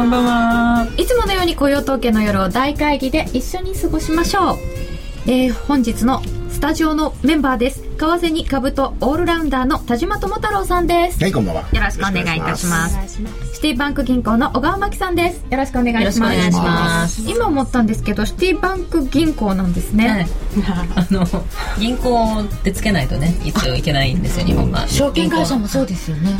こんばんは。いつものように雇用統計の夜を大会議で一緒に過ごしましょう、えー、本日のスタジオのメンバーです。為替に株とオールラウンダーの田島智太郎さんです。はいこんばんは。よろしくお願いいたします。シティバンク銀行の小川真紀さんです。よろしくお願いします。今思ったんですけどシティバンク銀行なんですね、あの銀行ってつけないとね一応いけないんですよ日本は証券会社もそうですよね、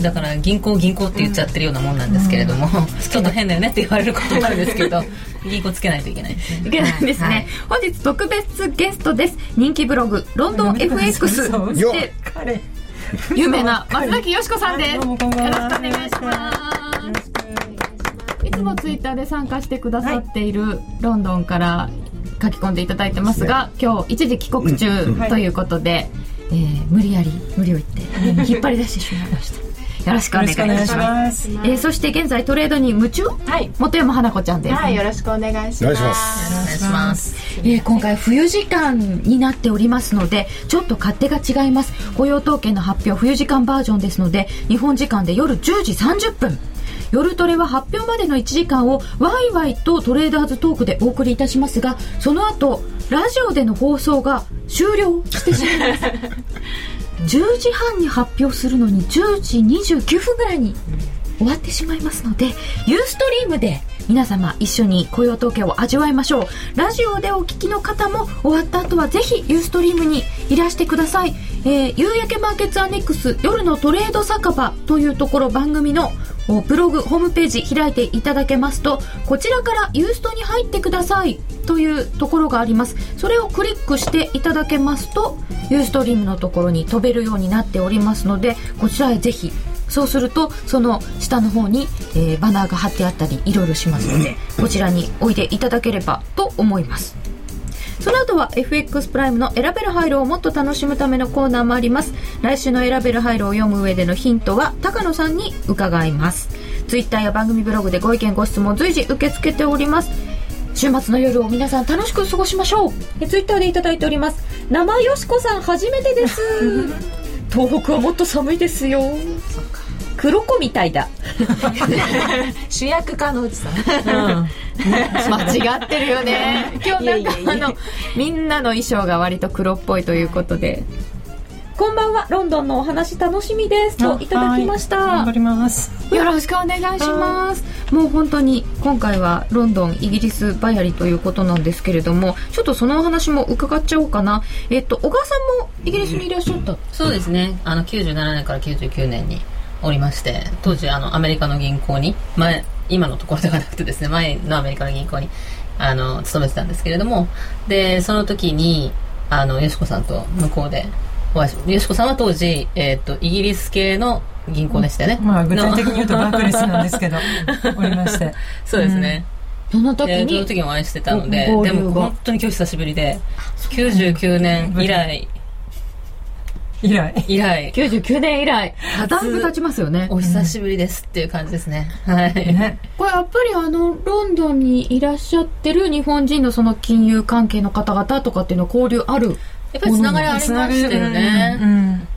だから銀行銀行って言っちゃってるようなもんなんですけれども、ちょっと変だよねって言われることもあるんですけど銀行つけないといけない。ですねいけないですね、はい、本日特別ゲストです。人気ブログロンドン FX で有名な松崎よしこさんです、よろしくお願いします。いつもツイッターで参加してくださっているロンドンから書き込んでいただいてますが、今日一時帰国中ということで、えー、無理やり無理を言って 引っ張り出してしまいましたよろしくお願いします。えー、そして現在トレードに夢中、はい、本山花子ちゃんです、はい、よろしくお願いします。お願いします。お願いします。えー、今回冬時間になっておりますので、ちょっと勝手が違います。雇用統計の発表冬時間バージョンですので、日本時間で夜10時30分。夜トレは発表までの1時間をワイワイとトレーダーズトークでお送りいたしますがその後ラジオでの放送が終了してしまいます 10時半に発表するのに10時29分ぐらいに終わってしまいますのでユーストリームで皆様一緒に雇用統計を味わいましょう。ラジオでお聞きの方も終わった後はぜひユーストリームにいらしてください、えー、夕焼けマーケッツアネックス夜のトレード酒場というところ番組のブログホームページ開いていただけますとこちらからユーストに入ってください。というところがあります。それをクリックしていただけますとユーストリームのところに飛べるようになっておりますのでこちらへぜひそうするとその下の方に、えー、バナーが貼ってあったりいろいろしますのでこちらにおいでいただければと思います。その後は FX プライムの選べる配慮をもっと楽しむためのコーナーもあります。来週の選べる配慮を読む上でのヒントは高野さんに伺います。ツイッターや番組ブログでご意見ご質問随時受け付けております。週末の夜を皆さん楽しく過ごしましょう。えツイッターでいただいております。生よしこさん初めてです。東北はもっと寒いですよ。黒子みたいだ。主役かのうちさん、うん、間違ってるよね。今日なんかあのみんなの衣装が割と黒っぽいということでこんばんは。ロンドンのお話楽しみです。といただきました。頑張ります。よろしくお願いします。もう本当に今回はロンドンイギリスバヤリということなんですけれどもちょっとそのお話も伺っちゃおうかな。えっと小川さんもイギリスにいらっしゃった、そうですね。あの97年から99年におりまして当時あのアメリカの銀行に前今のところではなくてですね前のアメリカの銀行にあの勤めてたんですけれどもでその時にあのよしこさんと向こうでお会いしよしこさんは当時、えーと、イギリス系の銀行でしたね、まあ、具体的に言うとバークレスなんですけど おりまして。そうですね、うん、その時に？その時にお会いしてたのででも本当に今日久しぶりで99年以来。以来。以来。99年以来。だいぶ経ちますよね。お久しぶりですっていう感じですね、はい、ね、これやっぱりあのロンドンにいらっしゃってる日本人のその金融関係の方々とかっていうのは交流ある？やっぱりつながりありましたよね、うん、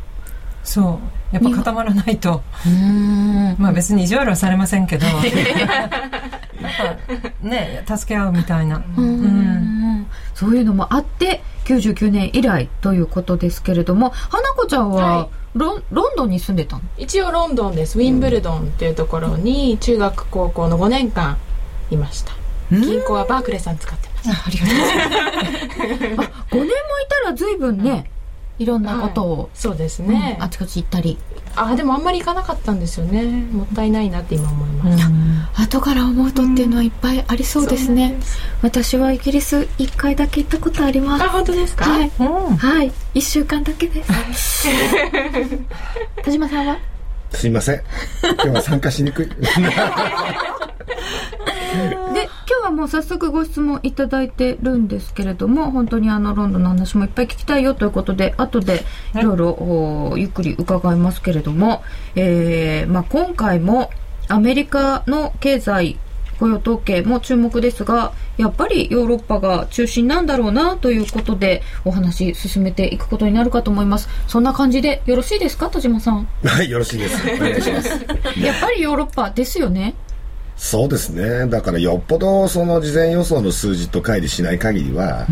そう。やっぱ固まらないと。まあ別に意地悪はされませんけど。ね助け合うみたいな。うん。そういうのもあって99年以来ということですけれども花子ちゃんはロ,、はい、ロンドンに住んでたの？一応ロンドンです。ウィンブルドンっていうところに中学高校の5年間いました銀行はバークレーさん使ってあありがとうございます。あ、5年もいたら随分ね、いろんなことを、はい、そうですね、うん、あちこち行ったり。あでもあんまり行かなかったんですよね。もったいないなって今思います、うん、後から思うとっていうのはいっぱいありそうですね、うん、私はイギリス1回だけ行ったことあります。あ本当ですか？はい、うん、はい、1週間だけです。田島さんは？すいません。今日は参加しにくい。で今日はもう早速ご質問いただいてるんですけれども本当にあのロンドンの話もいっぱい聞きたいよということで後でい。ろいろゆっくり伺いますけれども、えーまあ、今回もアメリカの経済雇用統計も注目ですがやっぱりヨーロッパが中心なんだろうなということでお話進めていくことになるかと思います。そんな感じでよろしいですか？田島さん。はいよろしいです。お願いします。やっぱりヨーロッパですよね。そうですね。だからよっぽどその事前予想の数字と乖離しない限りは、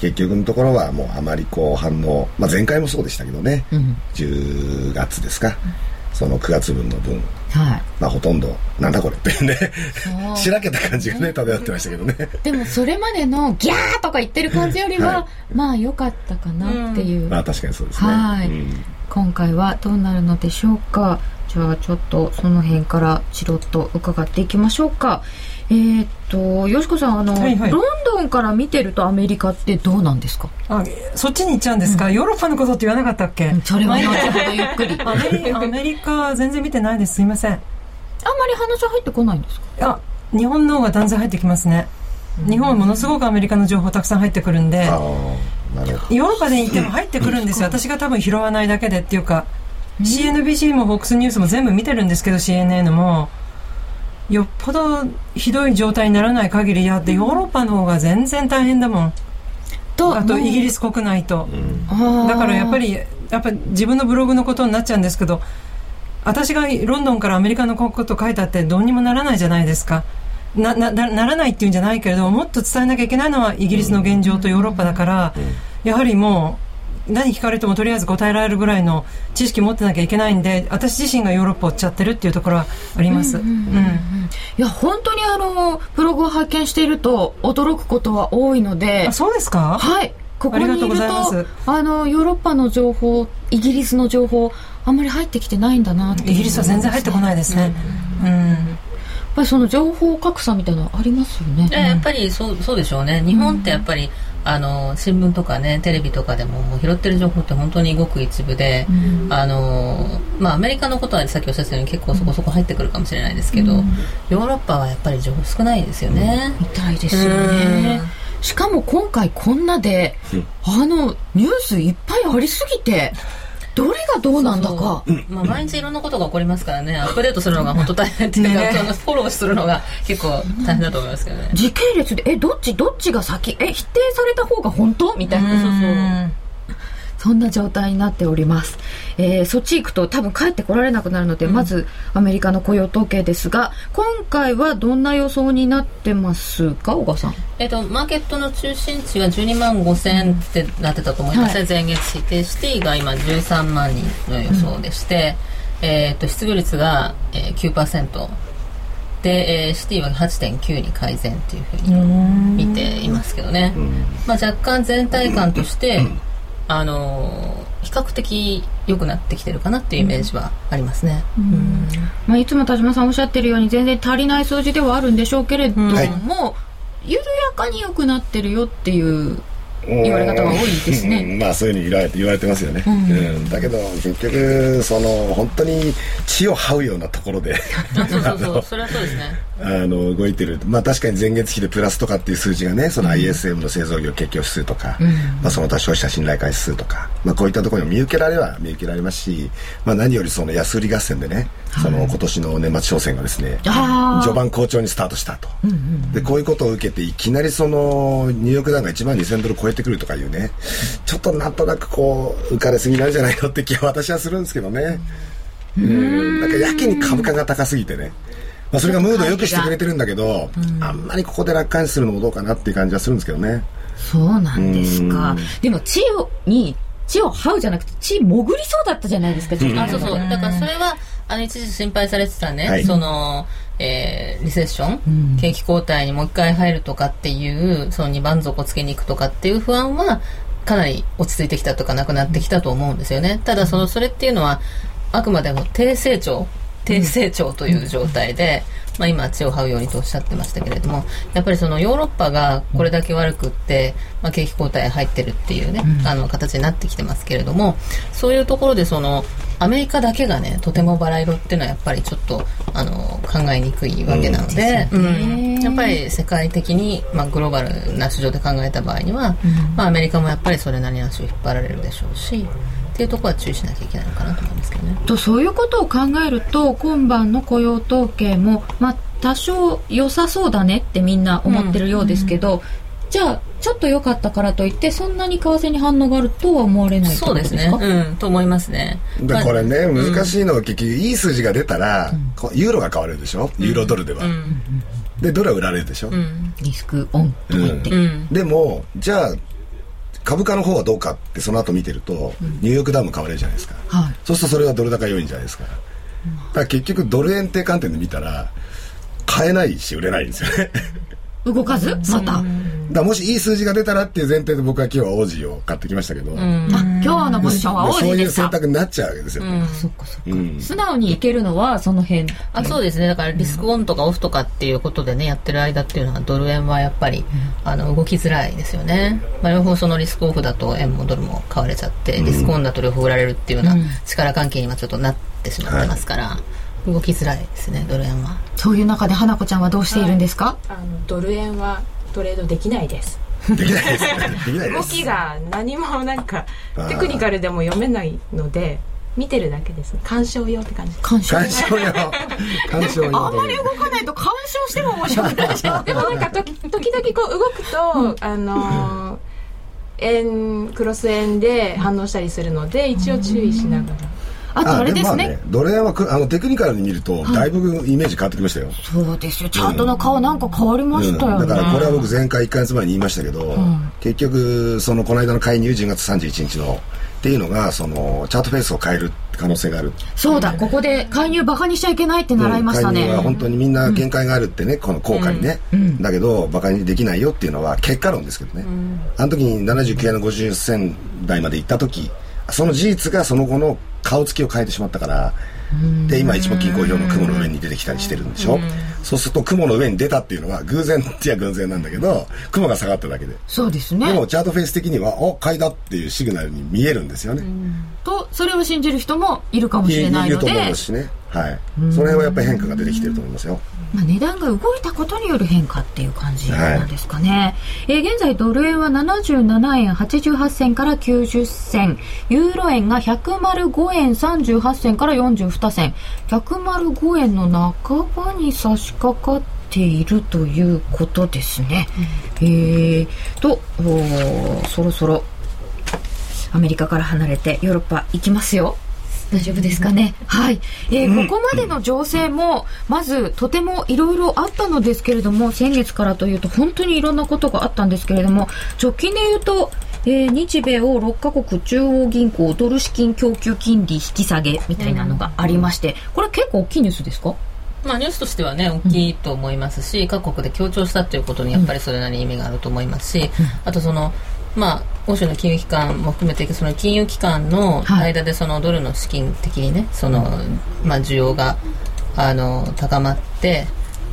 結局のところはもうあまりこう反応、まあ、前回もそうでしたけどね、10月ですか、その9月分の分、はい。まあ、ほとんどなんだこれっていう。ねしらけた感じがね漂ってましたけどね。でもそれまでのギャーとか言ってる感じよりは、はまあ良かったかなっていう、まあ確かにそうですね。はい。うん。今回はどうなるのでしょうか。じゃあちょっとその辺からチロッと伺っていきましょうか。えーっとよしこさんあの、はいはい。ロンドンから見てるとアメリカってどうなんですか？あそっちに行っちゃうんですか、ヨーロッパのことって言わなかったっけ、それは後ほどゆっくり。あんアメリアメリカは全然見てないです。すいません。まり話入ってこないんですか？あ日本の方が断然入ってきますね。日本はものすごくアメリカの情報たくさん入ってくるんでヨーロッパでいても入ってくるんですよ。私が多分拾わないだけでっていうか CNBC も FOX ニュースも全部見てるんですけど CNN もよっぽどひどい状態にならない限りやってヨーロッパの方が全然大変だもん。とあとイギリス国内と。あー。だからやっぱりやっぱ自分のブログのことになっちゃうんですけど私がロンドンからアメリカのこと書いたってどうにもならないじゃないですか。なななならないっていうんじゃないけれどもっと伝えなきゃいけないのはイギリスの現状とヨーロッパだから、やはりもう何聞かれてもとりあえず答えられるぐらいの知識持ってなきゃいけないんで私自身がヨーロッパを追っちゃってるっていうところはあります、うんいや本当にあのブログを拝見していると驚くことは多いのであそうですか？はい。ここにいるとありがとうございます。あのヨーロッパの情報イギリスの情報あんまり入ってきてないんだなってイギリスは全然入ってこないですね、うん。やっぱりその情報格差みたいなのありますよね。えやっぱりそうそうでしょうね。日本ってやっぱり、あの新聞とかねテレビとかでももう拾ってる情報って本当にごく一部で、あのまあアメリカのことはさっきおっしゃったように結構そこそこ入ってくるかもしれないですけど、ヨーロッパはやっぱり情報少ないですよね、みたいですよね。しかも今回こんなであのニュースいっぱいありすぎてどれがどうなんだか。そうまあ、毎日いろんなことが起こりますからね。アップデートするのが本当大変っていうか、ね。フォローするのが結構大変だと思いますけどね、時系列でえどっちどっちが先？え否定された方が本当？みたいな。そうそうそんな状態になっております、えーそっち行くと多分帰ってこられなくなるので、まずアメリカの雇用統計ですが今回はどんな予想になってますか小川さん？えっと、マーケットの中心値が12万5千ってなってたと思います。ね、は前月比でシティが今13万人の予想でして、えっと失業率が、えー、9%で、えーシティは8.9に改善っていうふうに見ていますけどね、まあ、若干全体感として、あのー比較的良くなってきてるかなっていうイメージはありますね、まあ、いつも田島さんおっしゃってるように全然足りない数字ではあるんでしょうけれども、はい。緩やかに良くなってるよっていう言われ方が多いですね。うん。まあそういうふうに言われて言われてますよね、うん。だけど結局その本当に血を這うようなところで。あ そうそうそうそれはそうですねあの動いてる。まあ確かに前月比でプラスとかっていう数字がねその ISM の製造業景況指数とか、まあ、その他消費者信頼感指数とか、まあ、こういったところにも見受けられは見受けられますし、まあ、何よりその安売り合戦でね、その今年の年末商戦がですね序盤好調にスタートしたと、でこういうことを受けていきなりそのニューヨークダウンが1万2000ドル超えてくるとかいうねちょっとなんとなくこう浮かれすぎなんじゃないのって気は私はするんですけどね。うん。なんかやけに株価が高すぎてねまあ、それがムードを良くしてくれてるんだけど、あんまりここで楽観視するのもどうかなっていう感じはするんですけどね。そうなんですか。うん。でも地をに地を這うじゃなくて地潜りそうだったじゃないですか、あそうそう。だからそれはあの一時心配されてたね、はい。その、えーリセッション、景気後退にもう一回入るとかっていうその二番底をつけに行くとかっていう不安はかなり落ち着いてきたとかなくなってきたと思うんですよね。ただそのそれっていうのはあくまでも低成長低成長という状態で、まあ、今血を這うようにとおっしゃってましたけれどもやっぱりそのヨーロッパがこれだけ悪くって、まあ、景気後退入ってるっていうね、あの形になってきてますけれどもそういうところでそのアメリカだけがねとてもバラ色っていうのはやっぱりちょっとあの考えにくいわけなので、うん。やっぱり世界的に、まあ、グローバルな市場で考えた場合には、まあ、アメリカもやっぱりそれなりに足を引っ張られるでしょうしっていうところは注意しなきゃいけないのかなと思いますけどね。とそういうことを考えると今晩の雇用統計も、まあ、多少良さそうだねってみんな思ってるようですけど、じゃあちょっと良かったからといってそんなに為替に反応があるとは思われないそうですね。うん。と思いますね。でこれね、難しいのは結局いい数字が出たら、こうユーロが買われるでしょ？ユーロドルでは、でドルは売られるでしょ、リスクオンとか言って、でもじゃあ株価の方はどうかってその後見てると、ニューヨークダウンも買われるじゃないですか、はい。そうするとそれはドル高要因じゃないですかだから結局ドル円って観点で見たら買えないし売れないんですよね動かず？また、だからもしいい数字が出たらっていう前提で僕は今日はオージーを買ってきましたけど、あ今日のポジションはもうそういう選択になっちゃうわけですよ、そっかそっか、うん。素直にいけるのはその辺。あそうですね。だからリスクオンとかオフとかっていうことでねやってる間っていうのはドル円はやっぱり、あの動きづらいですよね、まあ、両方そのリスクオフだと円もドルも買われちゃってリスクオンだと両方売られるっていうような力関係に今ちょっとなってしまってますから、動きづらいですねドル円は。そういう中で花子ちゃんはどうしているんですか、あのドル円はトレードできないです。できないです。よねできないで動すきが何もなんかテクニカルでも読めないので見てるだけです。鑑賞用って感じ鑑賞用。干渉 用。あんまり動かないと鑑賞しても面白くないでもなんか時時々こう動くと、あのー円クロス円で反応したりするので一応注意しながらあとあれですね。あドル円はくあのテクニカルに見るとだいぶイメージ変わってきましたよ、そうですよ。チャートの顔なんか変わりましたよね、うん。だからこれは僕前回1か月前に言いましたけど、結局そのこの間の介入10月31日のっていうのがそのチャートフェースを変える可能性がある。そうだ。ここで介入バカにしちゃいけないって習いましたね、介入は本当にみんな限界があるってね、この効果にね、だけどバカにできないよっていうのは結果論ですけどね、あの時に79円の50銭台まで行った時その事実がその後の顔つきを変えてしまったからで今一目均衡表の雲の上に出てきたりしてるんでしょ？そうすると雲の上に出たっていうのは偶然ってや偶然なんだけど雲が下がっただけで。そうですね。でもチャートフェース的にはお買いだっていうシグナルに見えるんですよね、とそれを信じる人もいるかもしれないのいると思いでますしね。はい。その辺はやっぱり変化が出てきてると思いますよまあ、値段が動いたことによる変化っていう感じなんですかね、えー現在ドル円は77円88銭から90銭。ユーロ円が105円38銭から42銭。105円の半ばに差し掛かっているということですね、えーとそろそろアメリカから離れてヨーロッパ行きますよ大丈夫ですかね？はい。えーここまでの情勢も、まず、とてもいろいろあったのですけれども、先月からというと、本当にいろんなことがあったんですけれども、直近で言うと、えー日米を6カ国中央銀行ドル資金供給金利引き下げみたいなのがありまして、これ結構大きいニュースですか？まあ、ニュースとしてはね大きいと思いますし、各国で強調したっていうことにやっぱりそれなりに意味があると思いますし、あとそのまあ欧州の金融機関も含めてその金融機関の間でそのドルの資金的にねその、まあ、需要があの高まって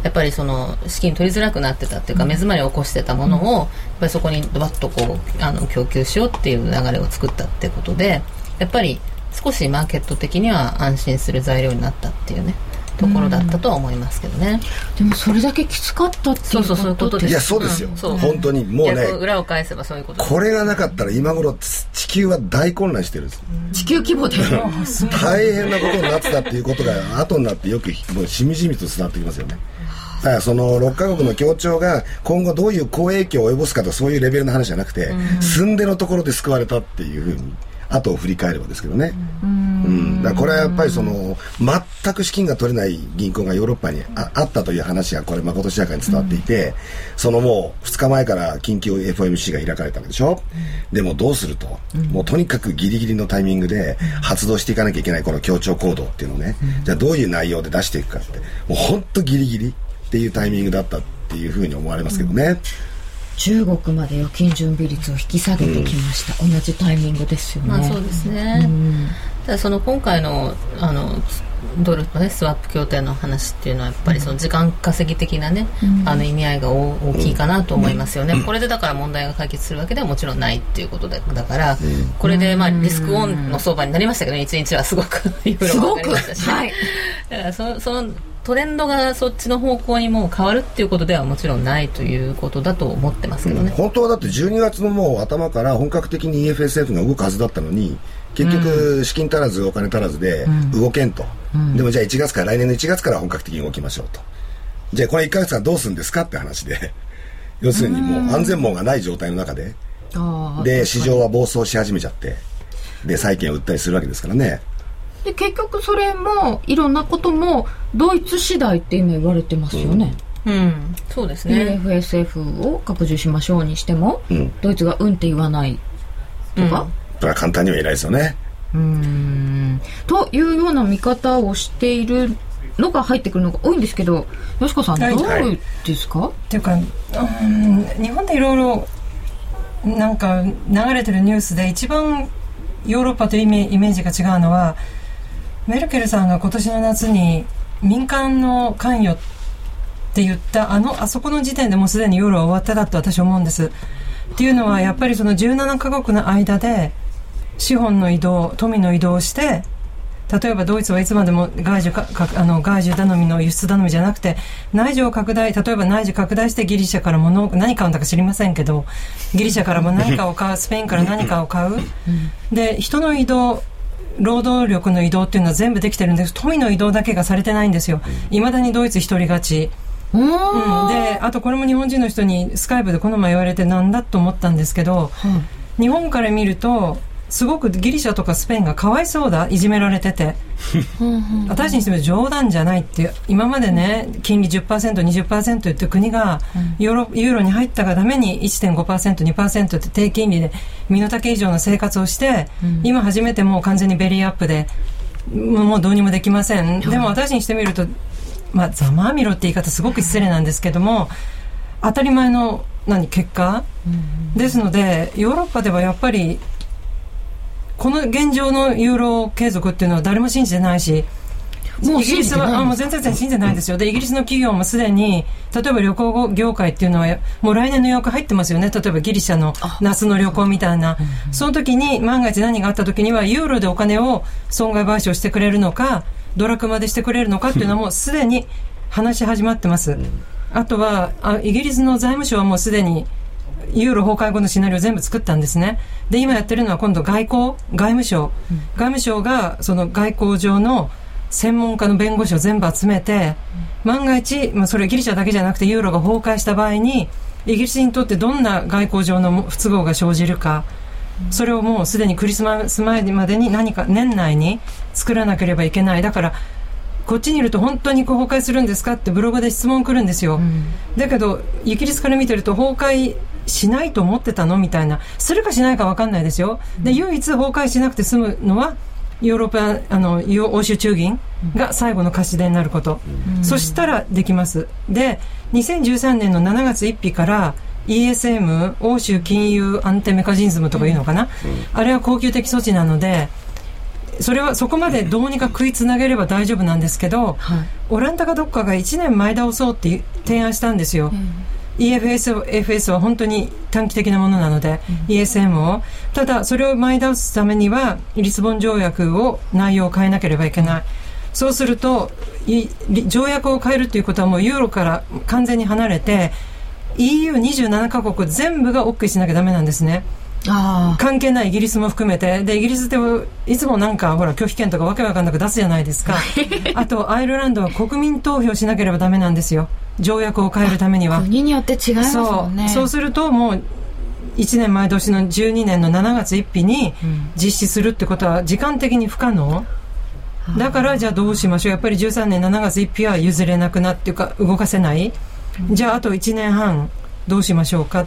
やっぱりその資金取りづらくなってたっていうか目詰まりを起こしてたものをやっぱりそこにドバッとこうあの供給しようっていう流れを作ったってことでやっぱり少しマーケット的には安心する材料になったっていうねところだったとは思いますけどね。でもそれだけきつかったっていそううそうそういうことです。やそうですよ、うん。本当にもうね。逆裏を返せばそういうことこれがなかったら今頃地球は大混乱してるんです。地球規模で。大変なことになってたっていうことが後になってよくもうしみじみと伝わってきますよね。だからその6カ国の協調が今後どういう好影響を及ぼすかとそういうレベルの話じゃなくて、寸出のところで救われたっていうふうに後を振り返ればですけどね。うん、だからこれはやっぱりその全く資金が取れない銀行がヨーロッパにああったという話がこれまことしやかに伝わっていて、そのもう2日前から緊急 FOMC が開かれたわけでしょ、でもどうすると、もうとにかくギリギリのタイミングで発動していかなきゃいけないこの協調行動っていうのをね、じゃあどういう内容で出していくかってもう本当ギリギリっていうタイミングだったっていうふうに思われますけどね、中国まで預金準備率を引き下げてきました、同じタイミングですよね、まあそうですね、ただその今回のあのドルとねスワップ協定の話っていうのはやっぱりその時間稼ぎ的なね、あの意味合いが大大きいかなと思いますよね、これでだから問題が解決するわけではもちろんないっていうことだだから、これでまあリスクオンの相場になりましたけどね1日はすごくいろいろ分かりましたし、ねはい。だからそそのトレンドがそっちの方向にもう変わるっていうことではもちろんないということだと思ってますけどね、本当はだって12月のもう頭から本格的に EFSF が動くはずだったのに結局資金足らずお金足らずで動けんと、でもじゃあ1月から来年の1月から本格的に動きましょうと。じゃあこれ1ヶ月間どうするんですかって話で。要するにもう安全網がない状態の中で、で、市場は暴走し始めちゃって、で、債券を売ったりするわけですからね。で、結局それも、いろんなことも、ドイツ次第って今言われてますよね。うん、うん、そうですね。FSF を拡充しましょうにしても、うん、ドイツがうんって言わないとか？それは簡単には言えないですよね。うんというような見方をしているのが入ってくるのが多いんですけど、よしこさん、どうですか、はい、っていうか、うん、日本でいろいろなんか流れてるニュースで一番ヨーロッパとイメイメージが違うのはメルケルさんが今年の夏に民間の関与って言ったあのあそこの時点でもうすでに夜は終わってたと私は思うんです。っていうのはやっぱりその17カ国の間で資本の移動富の移動をして例えばドイツはいつまでも外需かあの外需頼みの輸出頼みじゃなくて内需を拡大例えば内需拡大してギリシャから物何買うんだか知りませんけどギリシャからも何かを買うスペインから何かを買うで人の移動労働力の移動っていうのは全部できてるんです。富の移動だけがされてないんですよ。いまだにドイツ一人勝ち。うん、であとこれも日本人の人にスカイプでこの前言われてなんだと思ったんですけど、うん、日本から見るとすごくギリシャとかスペインがかわいそうだいじめられてて。私にしても冗談じゃないっていう今までね金利 10%20% 言って国がユーロユーロに入ったがために 1.5%2% って低金利で身の丈以上の生活をして、うん、今初めてもう完全に belly up でもうどうにもできません。でも私にしてみるとまあざまあみろって言い方すごく失礼なんですけども当たり前の何結果、うん、ですのでヨーロッパではやっぱりこの現状のユーロ継続っていうのは誰も信じてないし、もうイギリスはあもう全然信じてないですよ、でイギリスの企業もすでに、例えば旅行業界っていうのは、もう来年の予約入ってますよね、例えばギリシャの夏の旅行みたいな、その時に万が一何があった時には、ユーロでお金を損害賠償してくれるのか、ドラクマでしてくれるのかっていうのは、もうすでに話し始まってます。あとはあ、イギリスの財務省はもうすでに、ユーロ崩壊後のシナリオ全部作ったんですね。で、今やってるのは今度外交、外務省。うん、外務省がその外交上の専門家の弁護士を全部集めて、万が一、まあ、それギリシャだけじゃなくてユーロが崩壊した場合に、イギリスにとってどんな外交上の不都合が生じるか、それをもうすでにクリスマス前までに何か年内に作らなければいけない。だから、こっちにいると本当に崩壊するんですかってブログで質問来るんですよ、うん、だけどイギリスから見てると崩壊しないと思ってたの？みたいな。するかしないか分かんないですよ。で唯一崩壊しなくて済むのはヨーロッパあの欧州中銀が最後の貸し手になること、うん、そしたらできます。で2013年の7月1日から ESM 欧州金融安定メカニズムとかいうのかな、うん、あれは恒久的措置なのでそれはそこまでどうにか食いつなげれば大丈夫なんですけど、はい、オランダかどっかが1年前倒そうって提案したんですよ、うん EFS FS は本当に短期的なものなので、うん、ESM を。ただそれを前倒すためにはリスボン条約を内容を変えなければいけない、そうすると条約を変えるということはもうユーロから完全に離れて EU27 カ国全部が OK しなきゃダメなんですね。関係ないイギリスも含めて。でイギリスっていつもなんかほら拒否権とかわけわかんなく出すじゃないですか。あとアイルランドは国民投票しなければダメなんですよ条約を変えるためには。国によって違いますもんね。そう。するともう1年前年の12年の7月1日に実施するってことは時間的に不可能、うん、だからじゃあどうしましょう。やっぱり13年7月1日は譲れなくなっていうか動かせない、うん、じゃああと1年半どうしましょうか。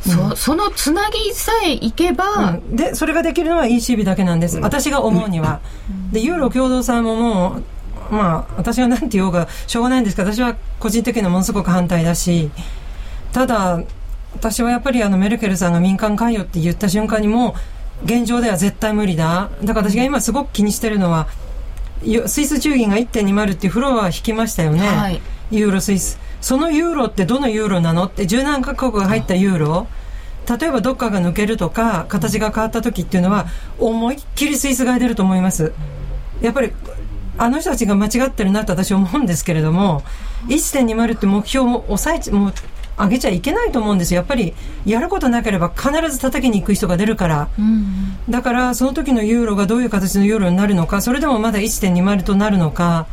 そそのつなぎさえいけば、うん、でそれができるのは ECB だけなんです、私が思うには、でユーロ共同さんももうまあ私が何て言おうがしょうがないんですけど私は個人的にはものすごく反対だしただ私はやっぱりあのメルケルさんが民間関与って言った瞬間にもう現状では絶対無理だ。だから私が今すごく気にしてるのはスイス中銀が1.20っていうフロア引きましたよね、はい、ユーロスイス。そのユーロってどのユーロなのって十何カ国が入ったユーロ。例えばどっかが抜けるとか形が変わった時っていうのは思いっきりスイス買い出ると思います。やっぱりあの人たちが間違ってるなと私は思うんですけれども1.20って目標も抑えも上げちゃいけないと思うんですよ。やっぱりやることなければ必ず叩きに行く人が出るから、うん、だからその時のユーロがどういう形のユーロになるのかそれでもまだ1.20となるのか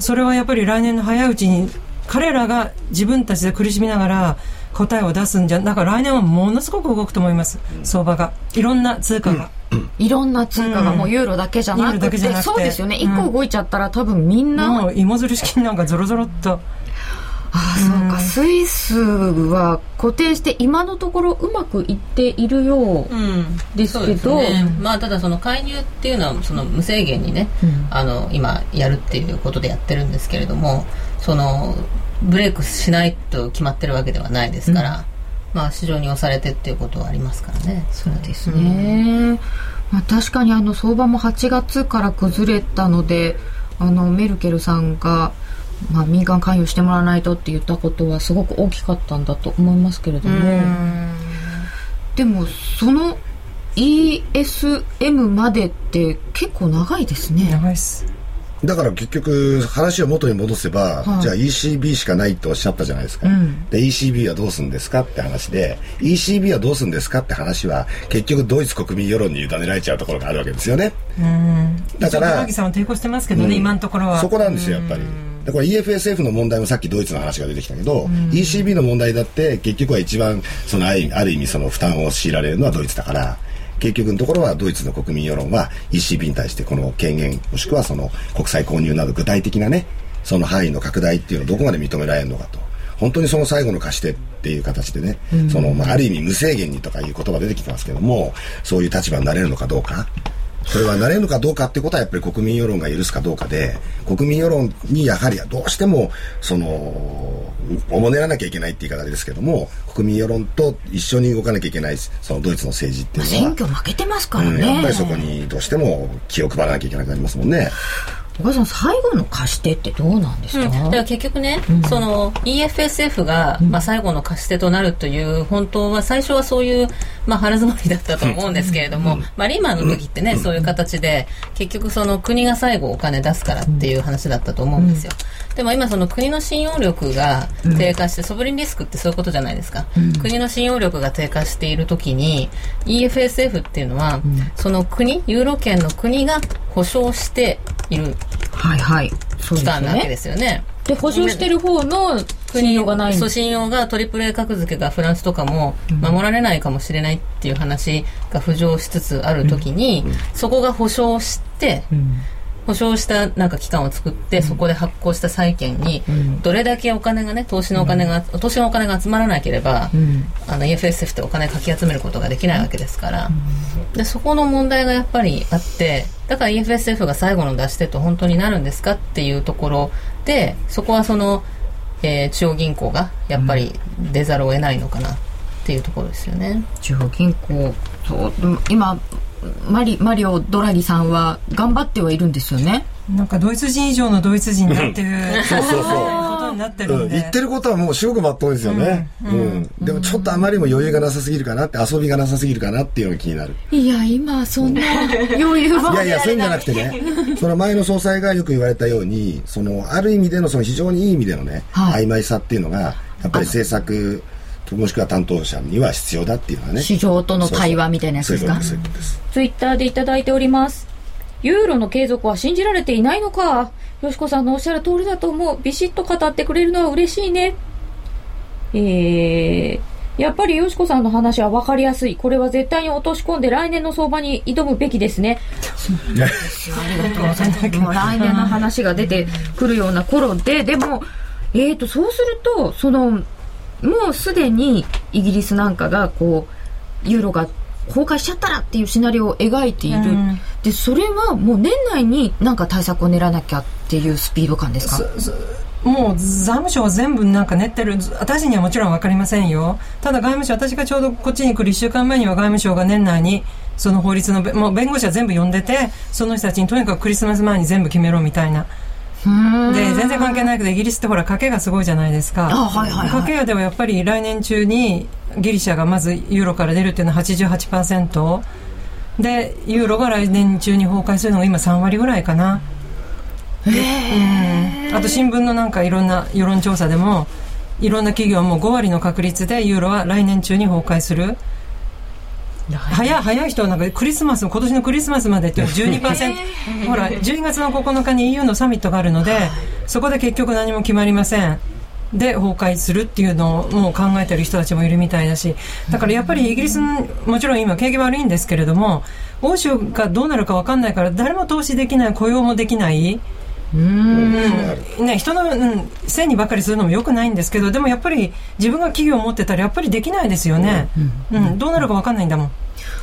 それはやっぱり来年の早いうちに彼らが自分たちで苦しみながら答えを出すんじゃだから来年はものすごく動くと思います。相場が。いろんな通貨が、いろんな通貨がもうユーロだけじゃなくて,、ユーロだけじゃなくて。そうですよね、うん。一個動いちゃったら多分みんな、もう芋づる式なんかゾロゾロっと。ああそうか、スイスは固定して今のところうまくいっているよううん。ですけど。そうですね。まあ、ただその介入っていうのはその無制限にね、うん。あの今やるっていうことでやってるんですけれどもそのブレイクしないと決まってるわけではないですから、まあ市場に押されてっていうことはありますからね。そうですね、まあ、確かにあの相場も8月から崩れたのであのメルケルさんが、まあ、民間関与してもらわないとって言ったことはすごく大きかったんだと思いますけれども、でもその ESM までって結構長いですね。長いっすだから結局話を元に戻せば、はい。じゃあ ECB しかないっておっしゃったじゃないですか、うん。で ECB はどうするんですかって話で ECB はどうするんですかって話は結局ドイツ国民世論に委ねられちゃうところがあるわけですよね。うん。だからちょっと木さんは抵抗してますけどね、うん。今のところは。そこなんですよやっぱり。でこれ EFSF の問題もさっきドイツの話が出てきたけど、ECB の問題だって結局は一番そのある意味ある意味その負担を強いられるのはドイツだから結局のところはドイツの国民世論は ECB に対してこの権限もしくはその国際購入など具体的なねその範囲の拡大っていうのをどこまで認められるのかと本当にその最後の貸し手っていう形でね、そのまあ、ある意味無制限にとかいう言葉出てきてますけどもそういう立場になれるのかどうかこれはなれるのかどうかってことはやっぱり国民世論が許すかどうかで国民世論にやはりどうしてもそのおもねらなきゃいけないって言い方ですけども国民世論と一緒に動かなきゃいけないそのドイツの政治っていうのは選挙負けてますからうん、ね。やっぱりそこにどうしても気を配らなきゃいけなくなりますもんね。お母さん最後の貸し手ってどうなんですか、だから結局ね、その EFSF が、まあ、最後の貸し手となるという本当は最初はそういう、まあ、腹積もりだったと思うんですけれども、まあ、リーマンの時ってね、そういう形で結局その国が最後お金出すからっていう話だったと思うんですよ、でも今その国の信用力が低下して、ソブリンリスクってそういうことじゃないですか、国の信用力が低下している時に EFSF っていうのは、その国ユーロ圏の国が保証しているはいはい。そうですよ機関なわけでね。すよね。で、保証してる方の信用がないんそ。信用がトリプル A 格付けがフランスとかも守られないかもしれないっていう話が浮上しつつある時に、そこが保証して、保証したなんか機関を作って、そこで発行した債券にどれだけお金がね投資のお金が、投資のお金が集まらなければ、あの EFSF ってお金かき集めることができないわけですから、でそこの問題がやっぱりあってだから EFSF が最後の出し手と本当になるんですかっていうところでそこはその、えー中央銀行がやっぱり出ざるを得ないのかなっていうところですよね。中央銀行、そう、でも今、マリ、マリオ・ドラギさんは頑張ってはいるんですよね。なんかドイツ人以上のドイツ人だっていう そうそうそう。ことになってるうんん、で、言ってることはもう至極まっとうですよね、うんでもちょっとあまりにも余裕がなさすぎるかなって遊びがなさすぎるかなっていうのが気になる。いや、今、そんな余裕は。いやいやそういうんじゃなくてね。その前の総裁がよく言われたようにそのある意味でのその非常にいい意味でのね、はい。曖昧さっていうのがやっぱり政策もしくは担当者には必要だっていうのはね市場との対話みたいなやつですか？そういうことですツイッターでいただいております。ユーロの継続は信じられていないのか？よしこさんのおっしゃる通りだと思う。ビシッと語ってくれるのは嬉しいね。えー、やっぱりよしこさんの話は分かりやすい。これは絶対に落とし込んで来年の相場に挑むべきですね。ありがとうございます。も う来年の話が出てくるような頃で、でも、えーと、そうすると、その、もうすでにイギリスなんかが、こう、ユーロが崩壊しちゃったらっていうシナリオを描いている。うん。で、それはもう年内になんか対策を練らなきゃっていうスピード感ですか？もう財務省は全部なんか練ってる。私にはもちろん分かりませんよ。ただ外務省私がちょうどこっちに来る1週間前には外務省が年内にその法律のべもう弁護士は全部呼んでてその人たちにとにかくクリスマス前に全部決めろみたいなで全然関係ないけどイギリスってほら家計がすごいじゃないですか。あはいはいはい。家計ではやっぱり来年中にギリシャがまずユーロから出るっていうのは88%でユーロが来年中に崩壊するのが今3割ぐらいかな。うん。あと新聞のなんかいろんな世論調査でもいろんな企業はもう5割の確率でユーロは来年中に崩壊する早い早い人はなんかクリスマス今年のクリスマスまでっていうのは 12%ほら12月の9日に EU のサミットがあるのでそこで結局何も決まりません。で崩壊するっていうのをもう考えてる人たちもいるみたいだしだからやっぱりイギリスもちろん今景気悪いんですけれども欧州がどうなるか分かんないから誰も投資できない雇用もできないうん。ね、人の、うん、せいにばかりするのもよくないんですけどでもやっぱり自分が企業を持ってたらやっぱりできないですよね、うん、うん、どうなるか分かんないんだもん。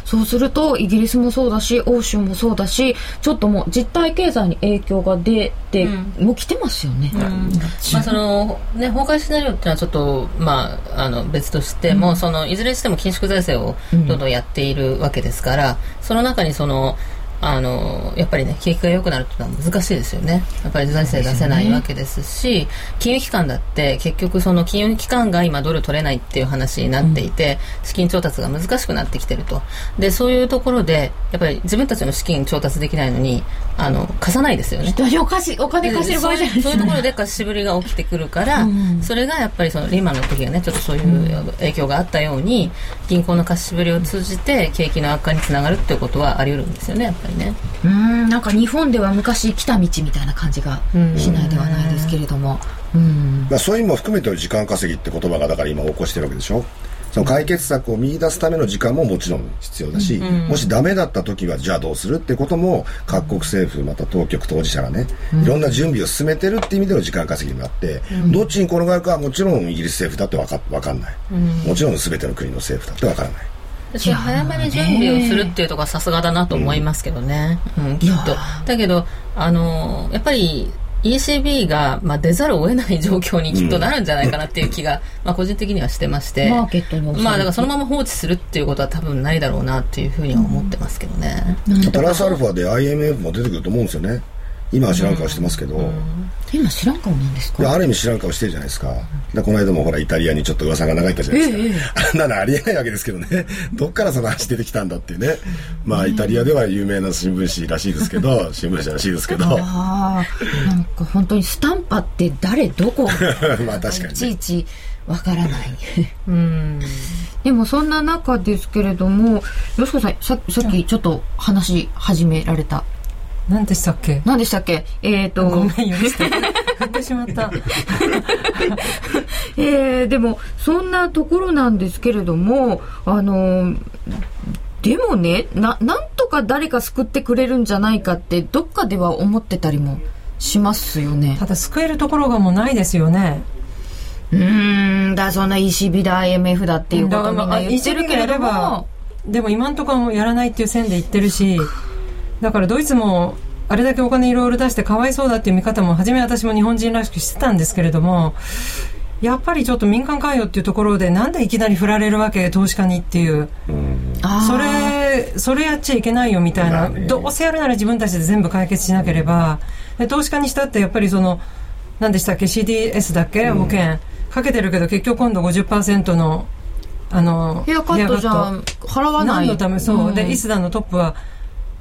そうするとイギリスもそうだし欧州もそうだしちょっともう実体経済に影響が出て、うん、もう来てますよね、うん、まあ、そのね崩壊シナリオっていうのはちょっと、まあ、あの別としても、うん、そのいずれにしても緊縮財政をどんどんやっているわけですから、その中にそのあのやっぱりね景気が良くなるっていうのは難しいですよね。やっぱり財政出せないわけですし、ね、金融機関だって結局その金融機関が今ドル取れないっていう話になっていて、うん、資金調達が難しくなってきてると。でそういうところでやっぱり自分たちの資金調達できないのにあの貸さないですよね。お貸しお金貸してる場合じゃない。ですそういうところで貸しぶりが起きてくるから、うん、それがやっぱりそのリーマンの時がねちょっとそういう影響があったように銀行の貸しぶりを通じて景気の悪化につながるっていうことはあり得るんですよねやっぱりね。うんなんか日本では昔来た道みたいな感じがしないではないですけれども。うん。まあ、そういう意味も含めて時間稼ぎって言葉がだから今起こしてるわけでしょ？その解決策を見出すための時間ももちろん必要だし、うん、もしダメだった時はじゃあどうするってことも各国政府また当局当事者がね、いろんな準備を進めてるっていう意味での時間稼ぎになって、うん、どっちに転がるかはもちろんイギリス政府だって分か分かんない、もちろん全ての国の政府だって分からない。私は早めに準備をするっていうところはさすがだなと思いますけどね、うん、うん、きっと。だけどあのやっぱり ECB が、まあ、出ざるを得ない状況にきっとなるんじゃないかなっていう気が、うん、まあ、個人的にはしてまして、マーケットにまあ、だからそのまま放置するっていうことは多分ないだろうなっていうふうには思ってますけどね。プラスアルファで IMF も出てくると思うんですよね。今は知らん顔してますけど、今知らん顔なんですか？ある意味知らん顔してるじゃないですか。でこの間もほらイタリアにちょっと噂が長いったじゃないですか、ええ、あんなのありえないわけですけどね。どっからその話出てきたんだっていうね。まあイタリアでは有名な新聞紙らしいですけど 新聞社らしいですけど。ああなんか本当にスタンパって誰？どこ？まあ確かに、ね、いちいちわからない。うん。でもそんな中ですけれどもよしこさんささっきちょっと話し始められた何でしたっけ？何でしたっけ？えっ、ー、と。ごめん、許して。振ってしまった。えー、でも、そんなところなんですけれども、あの、でもね、な、なんとか誰か救ってくれるんじゃないかって、どっかでは思ってたりもしますよね。ただ、救えるところがもうないですよね。うん、だ、そんな ECB だ、IMF だっていうことみんな言ってるけれども。でも今んところもやらないっていう線で言ってるし、だからドイツもあれだけお金いろいろ出してかわいそうだっていう見方も初め私も日本人らしくしてたんですけれどもやっぱりちょっと民間関与っていうところでなんでいきなり振られるわけ投資家にっていう、それそれやっちゃいけないよみたいな、どうせやるなら自分たちで全部解決しなければで投資家にしたってやっぱりその何でしたっけ？CDS だっけ、保険。かけてるけど結局今度50%のあのヘアカットじゃ払わない。何のため？そう、でイスダンのトップは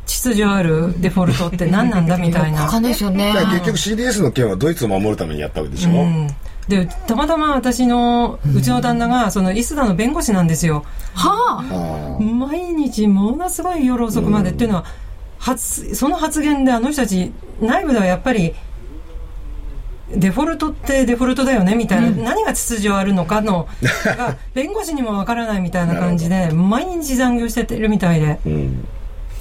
秩序あるデフォルトって何なんだみたいな。かですよね。結局 CDS の件はドイツを守るためにやったわけでしょ。うん、でたまたま私のうちの旦那がそのイスダの弁護士なんですよ。はあ。毎日ものすごい夜遅くまでっていうのは、発その発言であの人たち内部ではやっぱりデフォルトってデフォルトだよねみたいな、うん、何が秩序あるのかの が弁護士にもわからないみたいな感じで毎日残業してるみたいで。うん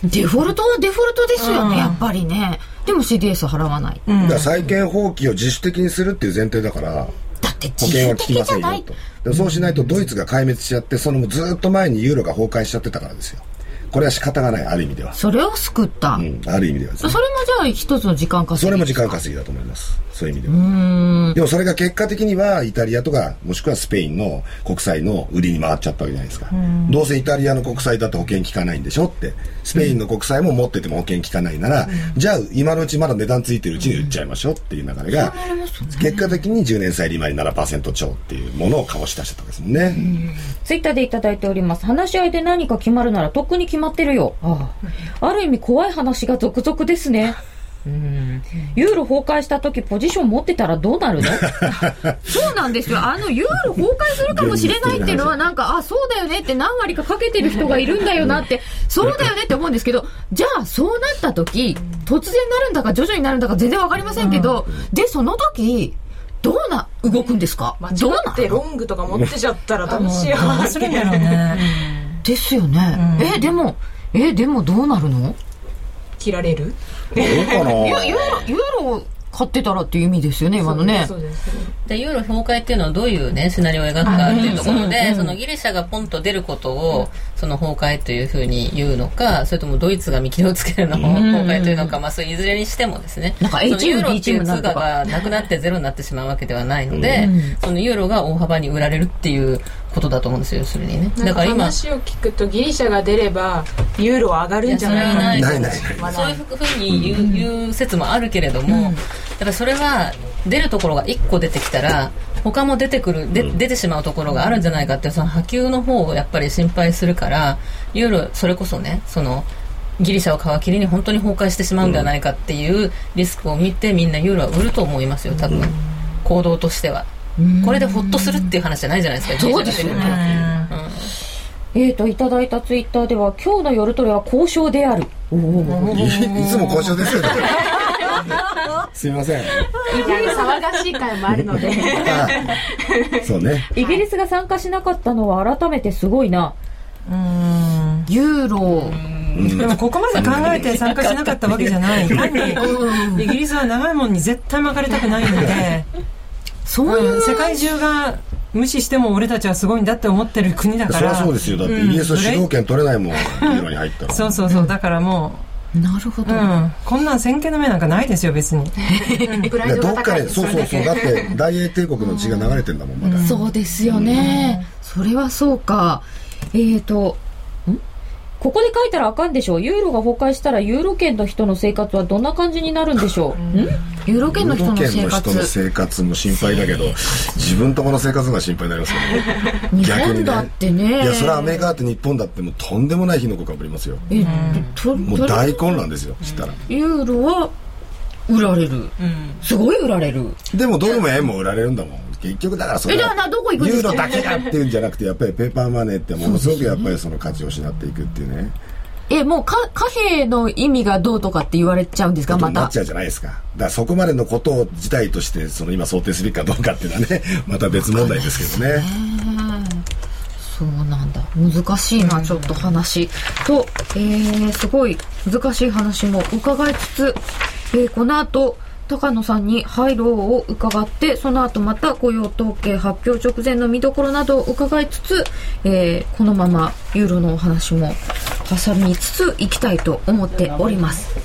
デフォルトはデフォルトですよね、うん、やっぱりね。でも CDS 払わない。うん、だ債権放棄を自主的にするっていう前提だから。だって保険は効きませんよと。そうしないとドイツが壊滅しちゃって、そのずっと前にユーロが崩壊しちゃってたからですよ。これは仕方がないある意味ではそれを救った、うん、ある意味では、ね、それもじゃあ一つの時間稼ぎそれも時間稼ぎだと思いますそういう意味では。でもそれが結果的にはイタリアとかもしくはスペインの国債の売りに回っちゃったわけじゃないですか。どうせイタリアの国債だと保険効かないんでしょってスペインの国債も持ってても保険効かないなら、じゃあ今のうちまだ値段ついてるうちに売っちゃいましょうっていう流れが、結果的に10年債利回り7%超っていうものを醸し出してたわけですもんね。ツイッターでいただいております。話し合いで何か決まるならとっくに決まってるよ。あある意味怖い話が続々ですね。うん、ユーロ崩壊した時ポジション持ってたらどうなるの？そうなんですよ。あのユーロ崩壊するかもしれないっていうのはなんかあそうだよねって何割かかけてる人がいるんだよなってそうだよねって思うんですけどじゃあそうなった時突然なるんだか徐々になるんだか全然わかりませんけど、でその時どうな動くんですか？間違どうなってロングとか持ってちゃったらどうしよどうする。ん。だろうねですよね、えでもえでもどうなるの？う切られる？どうかな。ユーロユーロ買ってたらっていう意味ですよね今のね。そうでユーロ崩壊っていうのはどういうねシナリオを描くかっていうところで、そのギリシャがポンと出ることを、その崩壊というふうに言うのかそれともドイツが見切りをつけるのを崩壊というのか、まあ、そういずれにしてもですね。なんか A そのチームユーロ B チーっていう通貨がなくなってゼロになってしまうわけではないので、そのユーロが大幅に売られるっていうことだと思うんですよ要するにね。だから今話を聞くとギリシャが出ればユーロは上がるんじゃないかないないない。ないそういうふうに言う,、言う説もあるけれども、やっぱりそれは出るところが1個出てきたら他も出てくるで、出てしまうところがあるんじゃないかっていうその波及の方をやっぱり心配するからユーロそれこそねそのギリシャを皮切りに本当に崩壊してしまうんではないかっていうリスクを見てみんなユーロは売ると思いますよ多分、行動としては。これでホッとするっていう話じゃないじゃないですか。そうですよね。ギリシャが出るのはえーといただいたツイッターでは今日の夜トレは交渉である。おおいいつも交渉ですよね。すみません。騒がしい会もあるので。あ そうね。イギリスが参加しなかったのは改めてすごいな。うん。ユーロ。でもここまで考えて参加しなかったわけじゃない。単にイギリスは長いもんに絶対巻かれたくないので、そういう、うん。世界中が無視しても俺たちはすごいんだって思ってる国だかそりゃらそうですよ。だってイギリスは主導権取れないもんユーロに入ったらそうそう。そうだからもなるほど、う、うん、こんなん先見の目なんかないですよ別に。どっかでそうそうそう。だって大英帝国の血が流れてんだもんまだ。そうですよね、それはそうか。えーとんここで書いたらあかんでしょう。ユーロが崩壊したらユーロ圏の人の生活はどんな感じになるんでしょう、ん。ユーロ圏の人の生ユーロ圏の人の活生活も心配だけど自分とこの生活が心配になりますけどね。日逆にね本だってね。いやそれはアメリカだって日本だってもうとんでもない火の粉かぶりますよ。えとともう大混乱ですよしたら。ユーロは売られる、すごい売られる。でもドルも円も売られるんだもん結局だからそれユーロだけがっていうんじゃなくてやっぱりペーパーマネーってものすごくやっぱりその価値を失っていくっていうね。えもうか貨幣の意味がどうとかって言われちゃうんですか？また。なっちゃうじゃないですか。だからそこまでのことを自体としてその今想定すべきかどうかっていうのはね また別問題ですけどね。そうなんだ。難しいなちょっと話。と、えー、すごい難しい話も伺いつつ、えーこの後高野さんに廃炉を伺ってその後また雇用統計発表直前の見どころなどを伺いつつ、えーこのままユーロのお話も挟みつついきたいと思っております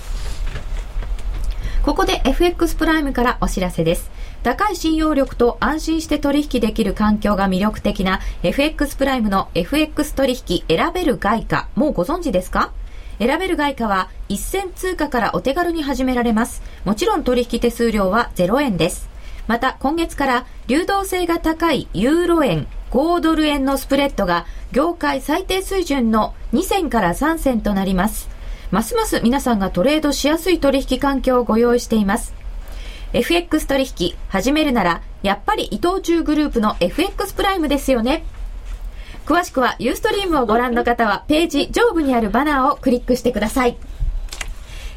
ここで FX プライムからお知らせです。高い信用力と安心して取引できる環境が魅力的な FX プライムの FX 取引選べる外貨、もうご存知ですか？選べる外貨は1000通貨からお手軽に始められます。もちろん取引手数料は0円です。また今月から流動性が高いユーロ円、5ドル円のスプレッドが業界最低水準の2銭から3銭となります。ますます皆さんがトレードしやすい取引環境をご用意しています。FX 取引始めるなら、やっぱり伊藤忠グループの FX プライムですよね。詳しくはユーストリームをご覧の方はページ上部にあるバナーをクリックしてください。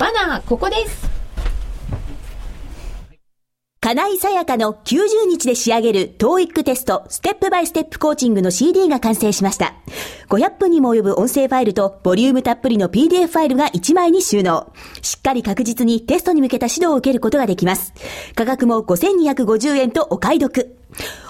バナー、ここです。金井さやかの90日で仕上げる TOEIC テストステップバイステップコーチングの CD が完成しました。500分にも及ぶ音声ファイルとボリュームたっぷりの PDF ファイルが1枚に収納。しっかり確実にテストに向けた指導を受けることができます。価格も5250円とお買い得。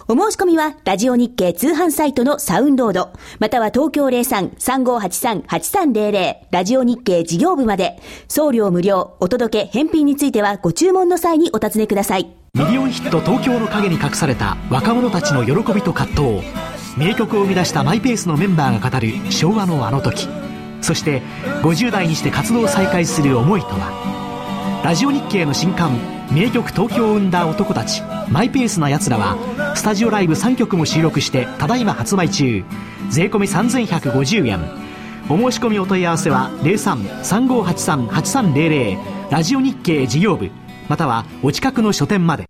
お申し込みは、ラジオ日経通販サイトのサウンロード、または東京03-3583-8300、ラジオ日経事業部まで、送料無料、お届け、返品についてはご注文の際にお尋ねください。ミリオンヒット東京の陰に隠された若者たちの喜びと葛藤。名曲を生み出したマイペースのメンバーが語る昭和のあの時。そして50代にして活動を再開する思いとは。ラジオ日経の新刊名曲東京を生んだ男たちマイペースな奴らはスタジオライブ3曲も収録してただいま発売中。税込3150円。お申し込みお問い合わせは03-3583-8300ラジオ日経事業部。またはお近くの書店まで。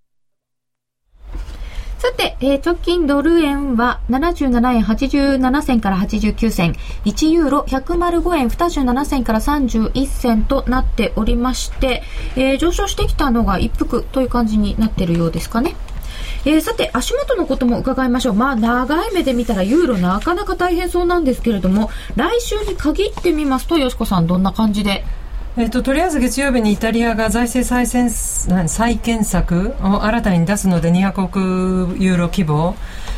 さて、えー、直近ドル円は77円87銭から89銭、1ユーロ105円27銭から31銭となっておりまして、えー、上昇してきたのが一服という感じになっているようですかね。えー、さて、足元のことも伺いましょう。まあ、長い目で見たらユーロなかなか大変そうなんですけれども、来週に限ってみますと、よしこさん、どんな感じでえっと、とりあえず月曜日にイタリアが財政再選再建策を新たに出すので200億ユーロ規模。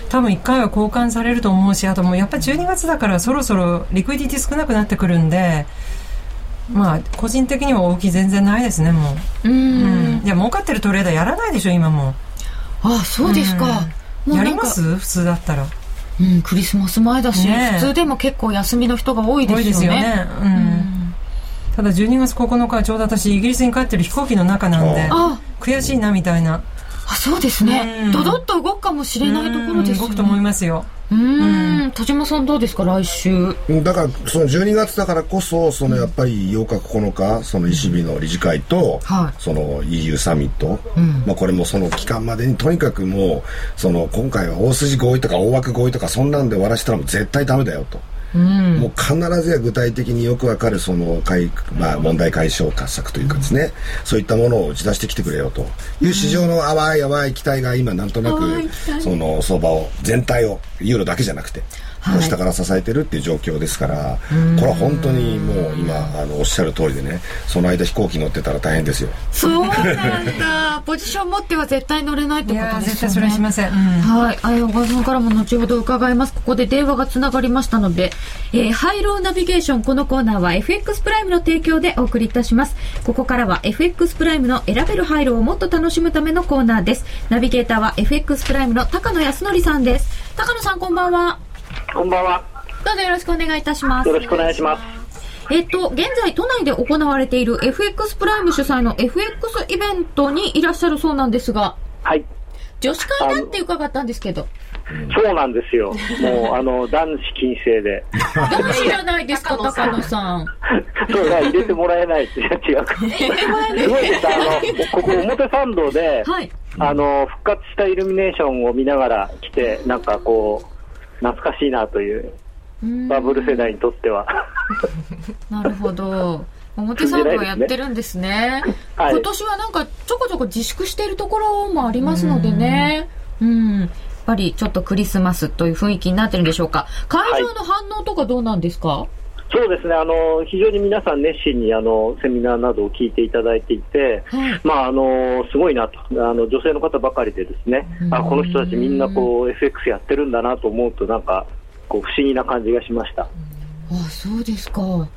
多分1回は交換されると思うしあともうやっぱり12月だからそろそろリクイディティ少なくなってくるんでまあ個人的には大きい全然ないですねもう。うん。いや儲かってるトレーダーやらないでしょ今も。ああそうですか、やります？普通だったら。うん、クリスマス前だし、ね、普通でも結構休みの人が多いですよね。多いですよね。うん。ただ12月9日はちょうど私イギリスに帰ってる飛行機の中なんで悔しいなみたいな。あそうですね。ドドッと動くかもしれないところです、ね、動くと思いますよ。うん。田島さんどうですか来週？だからその12月だからこそそのやっぱり8日9日その ECB の理事会と、その EU サミット、まあ、これもその期間までにとにかくもうその今回は大筋合意とか大枠合意とかそんなんで終わらせたらもう絶対ダメだよと。うん、もう必ずや具体的によくわかるそのまあ、問題解消策というかですね、うん、そういったものを打ち出してきてくれよと。いう市場の淡い淡い期待が今なんとなくその相場を全体をユーロだけじゃなくてはい、下から支えてるっていう状況ですから、これは本当にもう今あのおっしゃる通りでねその間飛行機乗ってたら大変ですよ。そうなんだ。ポジション持っては絶対乗れないってことですよね。絶対それはしません、うん、はい。あやおさんからも後ほど伺います。ここで電話がつながりましたので、えー、ハイローナビゲーションこのコーナーは FX プライムの提供でお送りいたします。ここからは FX プライムの選べるハイローをもっと楽しむためのコーナーです。ナビゲーターは FX プライムの高野康則さんです。高野さんこんばんはこんばんは。どうぞよろしくお願いいたします。よろしくお願いします。えっと、現在都内で行われている FX プライム主催の FX イベントにいらっしゃるそうなんですが、はい。女子会だって伺ったんですけど。そうなんですよ。もう、あの、男子禁制で。どう知らないですか、高野さん。そうだ、入れてもらえないって、違う。すごいですあの、ここ表参道で、はい、あの、復活したイルミネーションを見ながら来て、なんかこう、懐かしいなというバブル世代にとっては。なるほど。表参道やってるんですね、はい、今年はなんかちょこちょこ自粛しているところもありますのでね。うん。やっぱりちょっとクリスマスという雰囲気になってるんでしょうか。会場の反応とかどうなんですか、はいそうですね。あの非常に皆さん熱心にあのセミナーなどを聞いていただいていて、はい、まあ、あのすごいなと。あの女性の方ばかりでですね。あこの人たちみんなこう FX やってるんだなと思うとなんかこう不思議な感じがしました。あそうですか。女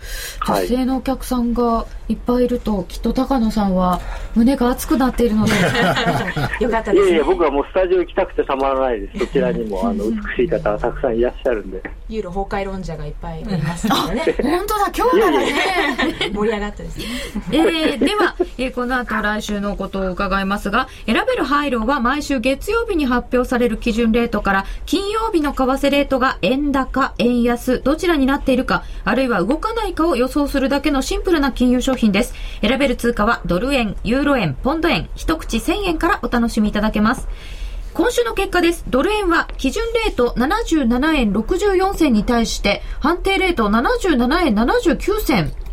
性のお客さんがいっぱいいると、はい、きっと高野さんは胸が熱くなっているので。よかったです、ね、いやいや僕はもうスタジオ行きたくてたまらないです。そちらにもあの美しい方がたくさんいらっしゃるんで。ユーロ崩壊論者がいっぱいいますからね。本当だ今日ならね。盛り上がったですね、えー、では、えー、この後来週のことを伺いますが選べる配慮は毎週月曜日に発表される基準レートから金曜日の為替レートが円高円安どちらになっているかあるいは動かないかを予想するだけのシンプルな金融商品です選べる通貨はドル円ユーロ円ポンド円一口1000円からお楽しみいただけます今週の結果です。ドル円は基準レート77円64銭に対して判定レート77円79銭。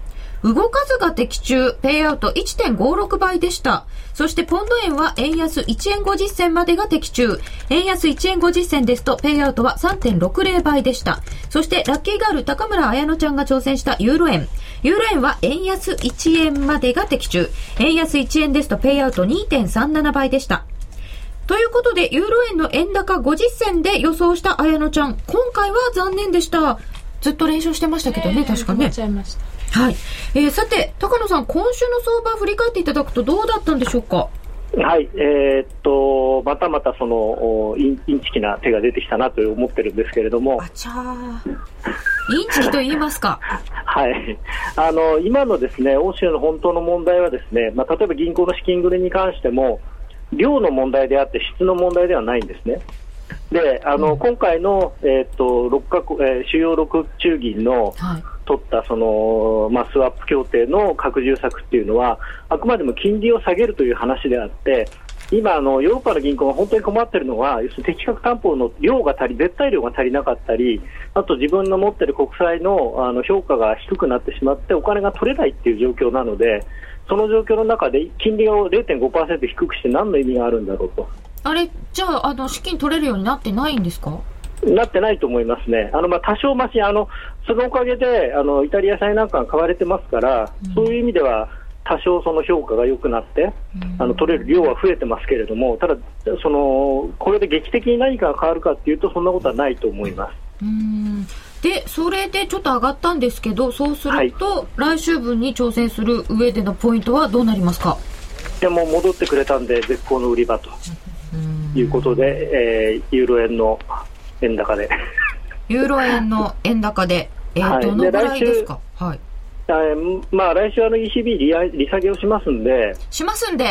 動かずが的中、ペイアウト1.56倍でした。そしてポンド円は円安1円50銭までが的中。円安1円50銭ですと、ペイアウトは3.60倍でした。そしてラッキーガール高村彩乃ちゃんが挑戦したユーロ円。ユーロ円は円安1円までが的中。円安1円ですと、ペイアウト2.37倍でした。ということで、ユーロ円の円高50銭で予想した綾乃ちゃん。今回は残念でした。ずっと練習してましたけどね、確かね。はい。えー、さて、高野さん、今週の相場振り返っていただくとどうだったんでしょうか？はい、えー、っと、またまたそのインインチキな手が出てきたなと思ってるんですけれども。あちゃー。インチキと言いますか。はい、あの今のですね欧州の本当の問題はですね、まあ、例えば銀行の資金繰りに関しても量の問題であって質の問題ではないんですね。であの、今回の、えー、と6か国、えー主要6中銀のはい取ったその、まあ、スワップ協定の拡充策っていうのは、あくまでも金利を下げるという話であって、今あの、ヨーロッパの銀行が本当に困っているのは、要するに適格担保の量が足り、絶対量が足りなかったり、あと自分の持っている国債のあの評価が低くなってしまって、お金が取れないっていう状況なので、その状況の中で金利を0.5%低くして何の意味があるんだろうと。あれ、じゃあ、あの、資金取れるようになってないんですか？なってないと思いますね、あのまあ多少マシあのそのおかげであのイタリア債なんかが買われてますから、そういう意味では多少その評価が良くなって、あの取れる量は増えてますけれども、ただ、そのこれで劇的に何かが変わるかっていうと、そんなことはないと思います。うーん。で、それでちょっと上がったんですけど、そうすると、来週分に挑戦する上でのポイントはどうなりますか？でも戻ってくれたんで、絶好の売り場ということで、えーユーロ円の円高で。ユーロ円の円高で、えー、はいどのぐらいですか？はい。えーまあ、来週 ECB 利上利下げをしますんで、しますんで、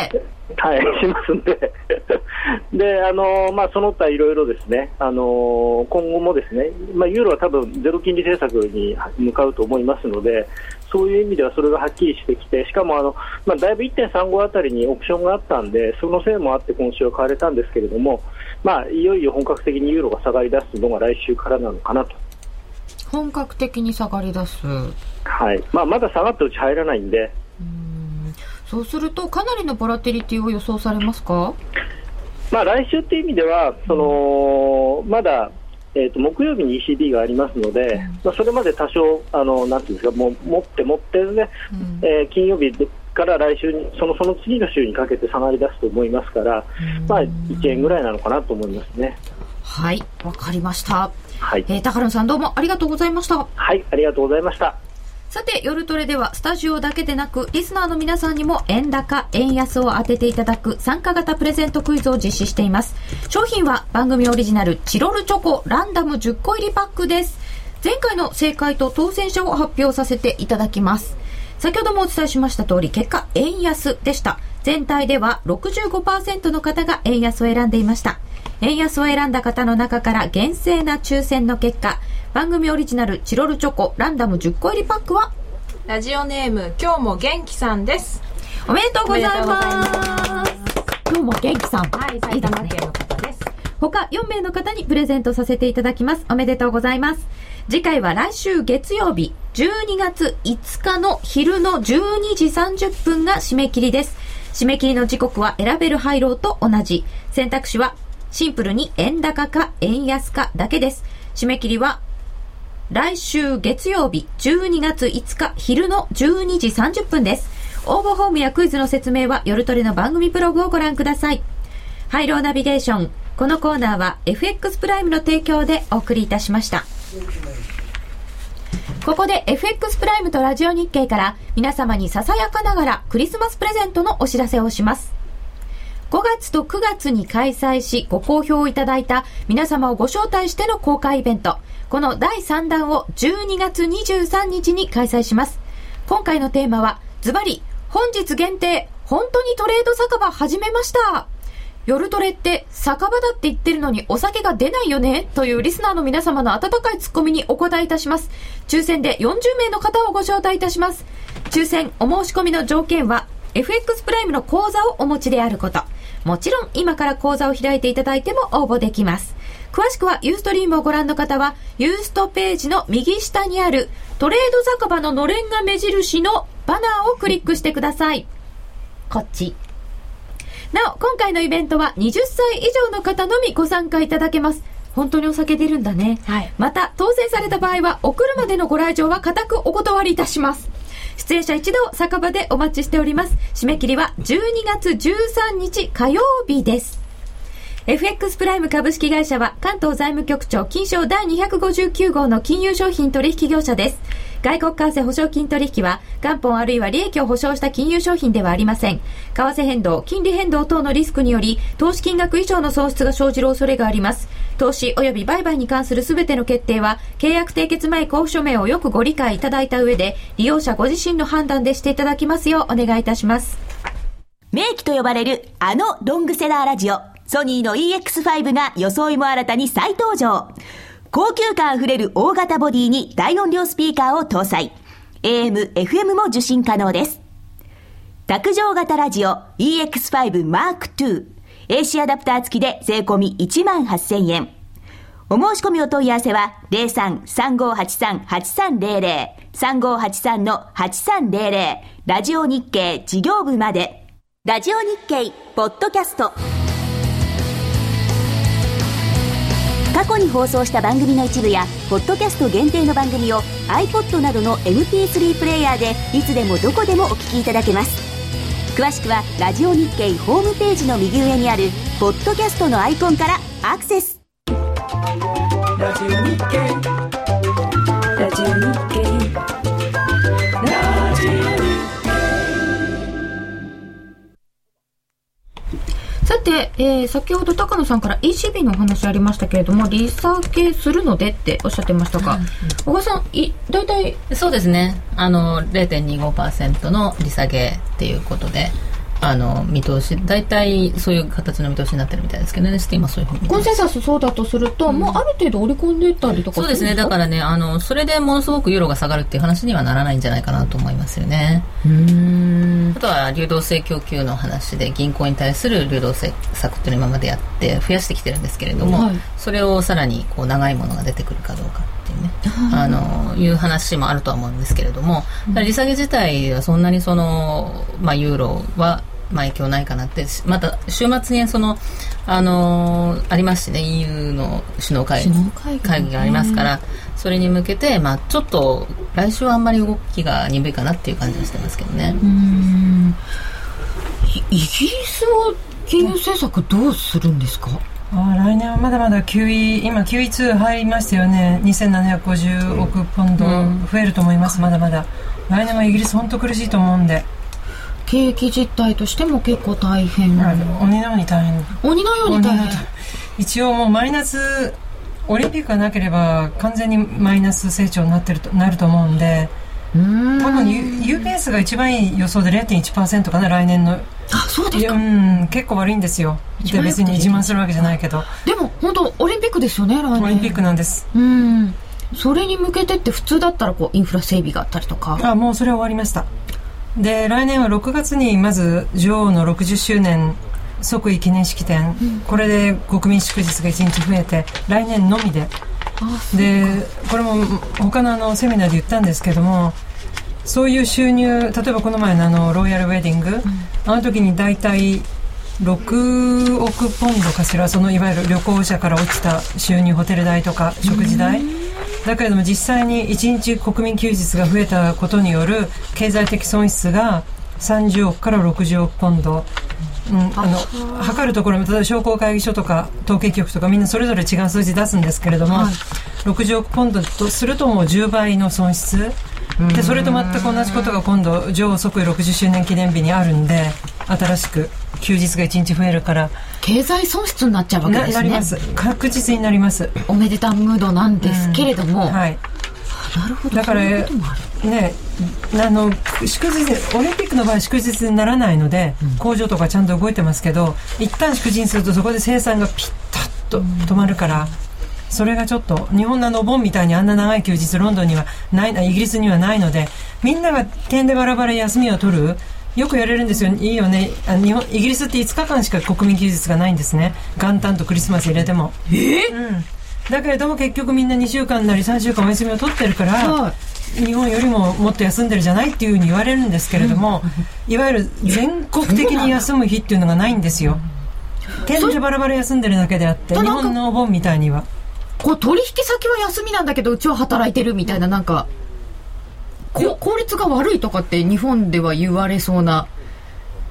はい、しますんで、で、あのまあ、その他いろいろですね、あの今後もですね、まあ、ユーロは多分ゼロ金利政策に向かうと思いますので、そういう意味ではそれがはっきりしてきて、しかもあの、まあ、だいぶ1.35あたりにオプションがあったんで、そのせいもあって今週は買われたんですけれども、まあ、いよいよ本格的にユーロが下がり出すのが来週からなのかなと。本格的に下がり出す。はい。まあ、まだ下がったうち入らないんで、そうすると、かなりのボラティリティを予想されますか？まあ、来週という意味では、そのまだ、えー、と木曜日に ECB がありますので、まあ、それまで多少、あのなんていうんですか、もう持って持ってね、えー金曜日から来週に、そのその次の週にかけて下がり出すと思いますから、まあ、1円ぐらいなのかなと思いますね。はい、わかりました。はい、えー、高野さんどうもありがとうございました。はい、ありがとうございました。さて、夜トレではスタジオだけでなく、リスナーの皆さんにも円高、円安を当てていただく参加型プレゼントクイズを実施しています。商品は番組オリジナルチロルチョコランダム10個入りパックです。前回の正解と当選者を発表させていただきます。先ほどもお伝えしました通り、結果、円安でした。全体では65%の方が円安を選んでいました。円安を選んだ方の中から厳正な抽選の結果、番組オリジナルチロルチョコランダム10個入りパックは？ラジオネーム今日も元気さんですおめでとうございます。今日も元気さん。はい埼玉県の方です他4名の方にプレゼントさせていただきます。おめでとうございます。次回は来週月曜日、12月5日の昼の12時30分が締め切りです。締め切りの時刻は選べる配慮と同じ。選択肢はシンプルに円高か円安かだけです。締め切りは来週月曜日12月5日昼の12時30分です。応募フォームやクイズの説明は夜トレの番組ブログをご覧ください。ハイローナビゲーション。このコーナーは FX プライムの提供でお送りいたしました。ここで FX プライムとラジオ日経から皆様にささやかながらクリスマスプレゼントのお知らせをします。5月と9月に開催しご好評をいただいた皆様をご招待しての公開イベント。この第3弾を12月23日に開催します。今回のテーマはズバリ本日限定本当にトレード酒場始めました。夜トレって酒場だって言ってるのにお酒が出ないよね？というリスナーの皆様の温かいツッコミにお答えいたします。抽選で40名の方をご招待いたします。抽選お申し込みの条件は FX プライムの口座をお持ちであること。もちろん今から口座を開いていただいても応募できます。詳しくはユーストリームをご覧の方はユーストページの右下にあるトレード酒場ののれんが目印のバナーをクリックしてください。こっち。なお、今回のイベントは20歳以上の方のみご参加いただけます。本当にお酒出るんだね。はいまた、当選された場合は、お車でのご来場は固くお断りいたします。出演者一同、酒場でお待ちしております。締め切りは12月13日火曜日です。FX プライム株式会社は関東財務局長金賞第259号の金融商品取引業者です。外国為替保証金取引は元本あるいは利益を保証した金融商品ではありません。為替変動、金利変動等のリスクにより投資金額以上の損失が生じる恐れがあります。投資及び売買に関するすべての決定は、契約締結前交付書面をよくご理解いただいた上で、利用者ご自身の判断でしていただきますようお願いいたします。名機と呼ばれるあのロングセラーラジオ、ソニーの EX5 が装いも新たに再登場。高級感あふれる大型ボディに大音量スピーカーを搭載。AM、FM も受信可能です。卓上型ラジオ EX5 Mark II。AC アダプター付きで税込み1万8000円。お申し込みお問い合わせは03-3583-8300 3583-8300ラジオ日経事業部まで。ラジオ日経ポッドキャスト。過去に放送した番組の一部や、ポッドキャスト限定の番組を iPod などの MP3 プレイヤーでいつでもどこでもお聞きいただけます。詳しくはラジオ日経ホームページの右上にあるポッドキャストのアイコンからアクセスラジオ日経さて、えー、先ほど高野さんから ECB のお話ありましたけれども、利下げするのでっておっしゃってましたが、小川さん、い大体そうですね。あの、0.25%の利下げっていうことで、あの、見通し、大体そういう形の見通しになってるみたいですけどね、今そういうふうに。コンセンサスそうだとすると、もうある程度織り込んでたりとかそうですね。だからね、あの、それでものすごくユーロが下がるっていう話にはならないんじゃないかなと思いますよね。あとは流動性供給の話で銀行に対する流動性策っていうのを今までやって増やしてきてるんですけれども、はい。それをさらにこう長いものが出てくるかどうかっていうね、あのいう話もあるとは思うんですけれども、ただ利下げ自体はそんなにその、まあ、ユーロはまあ、影響ないかなって。また週末にそのあのありますしね EU の首脳会首脳会議会議がありますからそれに向けて、まあ、ちょっと来週はあんまり動きが鈍いかなっていう感じがしてますけどね。イイギリスは金融政策どうするんですか？あー来年はまだまだ QE 今 QE2 入りましたよね。2750億ポンド増えると思います、まだまだ。来年はイギリス本当苦しいと思うんで、景気実態としても結構大変、鬼のように大変。鬼のように大変。一応もうマイナスオリンピックがなければ完全にマイナス成長になってるとなると思うんで多分 U- UPS が一番いい予想で0.1%かな来年の。あそうですか。うん結構悪いんですよ。で別に自慢するわけじゃないけど。でも本当オリンピックですよね来年。オリンピックなんです。うん。それに向けてって普通だったらこうインフラ整備があったりとか。あもうそれは終わりましたで来年は6月にまず女王の60周年即位記念式典、これで国民祝日が1日増えて来年のみで。でこれも他のあのセミナーで言ったんですけどもそういう収入例えばこの前のあのロイヤルウェディング、あの時に大体6億ポンドかしらそのいわゆる旅行者から落ちた収入ホテル代とか食事代、だけれども実際に1日国民休日が増えたことによる経済的損失が30億から60億ポンド、うん、あの測るところも例えば商工会議所とか統計局とかみんなそれぞれ違う数字出すんですけれども、60億ポンドとするともう10倍の損失。でそれと全く同じことが今度女王即位60周年記念日にあるんで新しく休日が1日増えるから経済損失になっちゃうわけなですね。なります。確実になります。おめでたムードなんですけれども、はい。なるほど。だからねあの祝日オリンピックの場合祝日にならないので、工場とかちゃんと動いてますけど一旦祝日にするとそこで生産がピッタッと止まるから、それがちょっと日本のお盆みたいにあんな長い休日ロンドンにはないイギリスにはないのでみんなが点でバラバラ休みを取るよくやれるんですよ。いいよね。あ日本イギリスって5日間しか国民休日がないんですね。元旦とクリスマス入れても。うん。だけれども結局みんな2週間なり3週間お休みを取ってるから、日本よりももっと休んでるじゃないっていうふうに言われるんですけれども、いわゆる全国的に休む日っていうのがないんですよ。点でバラバラ休んでるだけであって日本のお盆みたいには。こう取引先は休みなんだけどうちは働いてるみたいななんかこ効率が悪いとかって日本では言われそうな。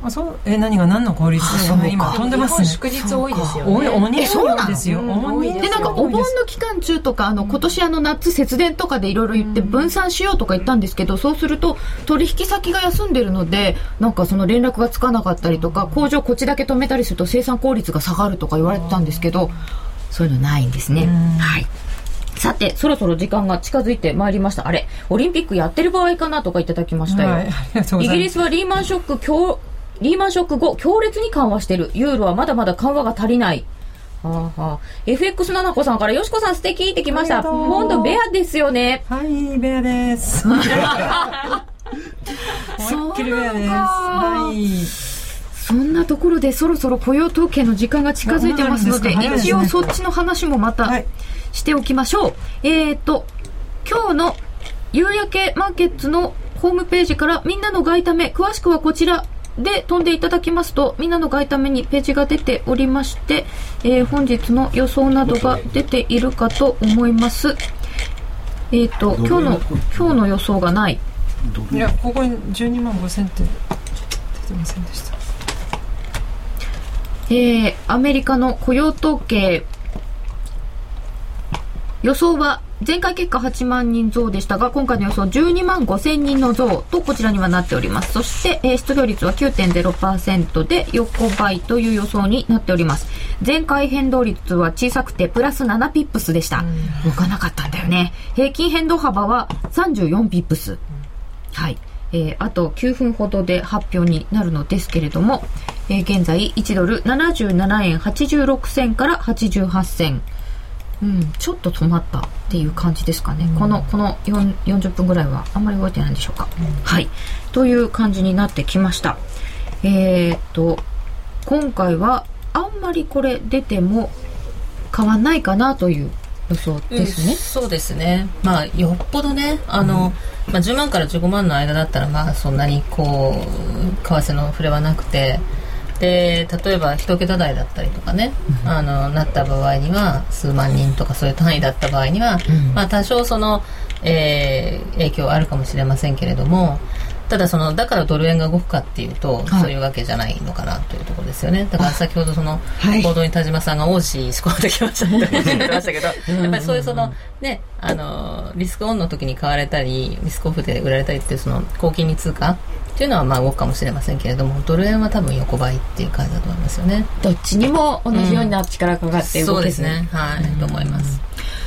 あそうえ何が何の効率？そうか。今飛んでますね祝日多いですよね。鬼えそうなの？ですよ。うん。鬼でなんかお盆の期間中とかあの今年あの夏節電とかでいろいろ言って分散しようとか言ったんですけどそうすると取引先が休んでるのでなんかその連絡がつかなかったりとか工場こっちだけ止めたりすると生産効率が下がるとか言われてたんですけどそういうのないんですね。はい。さて、そろそろ時間が近づいてまいりました。あれ、オリンピックやってる場合かなとかいただきましたよ。はいイギリスはリーマンショック強、リーマンショック後、強烈に緩和してる。ユーロはまだまだ緩和が足りない。はあはあ、FX ななこさんから、よしこさん素敵ってきました。今度ベアですよね。はい、ベアです。思いっきりベアです。はい。そんなところでそろそろ雇用統計の時間が近づいてますので、一応そっちの話もまたはいしておきましょう。えーと、今日の夕焼けマーケッツのホームページからみんなの外為、詳しくはこちらで飛んでいただきますと、みんなの外為にページが出ておりまして、えー本日の予想などが出ているかと思います。えーと、今日の、今日の予想がない。いや、ここに12万5千って出てませんでした。えー、アメリカの雇用統計予想は前回結果8万人増でしたが今回の予想12万5千人の増とこちらにはなっております。そして、えー失業率は9.0%で横ばいという予想になっております。前回変動率は小さくてプラス7ピップスでした。動かなかったんだよね。平均変動幅は34ピップス。はい。えーあと9分ほどで発表になるのですけれども、えー現在1ドル77円86銭から88銭。うん、ちょっと止まったっていう感じですかね。この、この4 40分ぐらいはあんまり動いてないんでしょうか。はい。という感じになってきました。えーっと、今回はあんまりこれ出ても変わんないかなという予想ですね。そうですね。まあ、よっぽどね、あの、まあ、10万から15万の間だったら、まあ、そんなにこう、為替の触れはなくて、で、例えば一桁台だったりとかね、あの、なった場合には、数万人とかそういう単位だった場合には、まあ、多少その、えー影響はあるかもしれませんけれども、ただそのだからドル円が動くかっていうと、はい。そういうわけじゃないのかなというところですよね。だから先ほどそのはい。報道に田島さんが王子仕込んできましたって言ってましたけど やっぱりそういうそのねあのリスクオンの時に買われたりリスクオフで売られたりっていうその高金利通貨っていうのはまあ動くかもしれませんけれどもドル円は多分横ばいっていう感じだと思いますよね。どっちにも同じような力かかって動けず。そうですね。はい。と思います。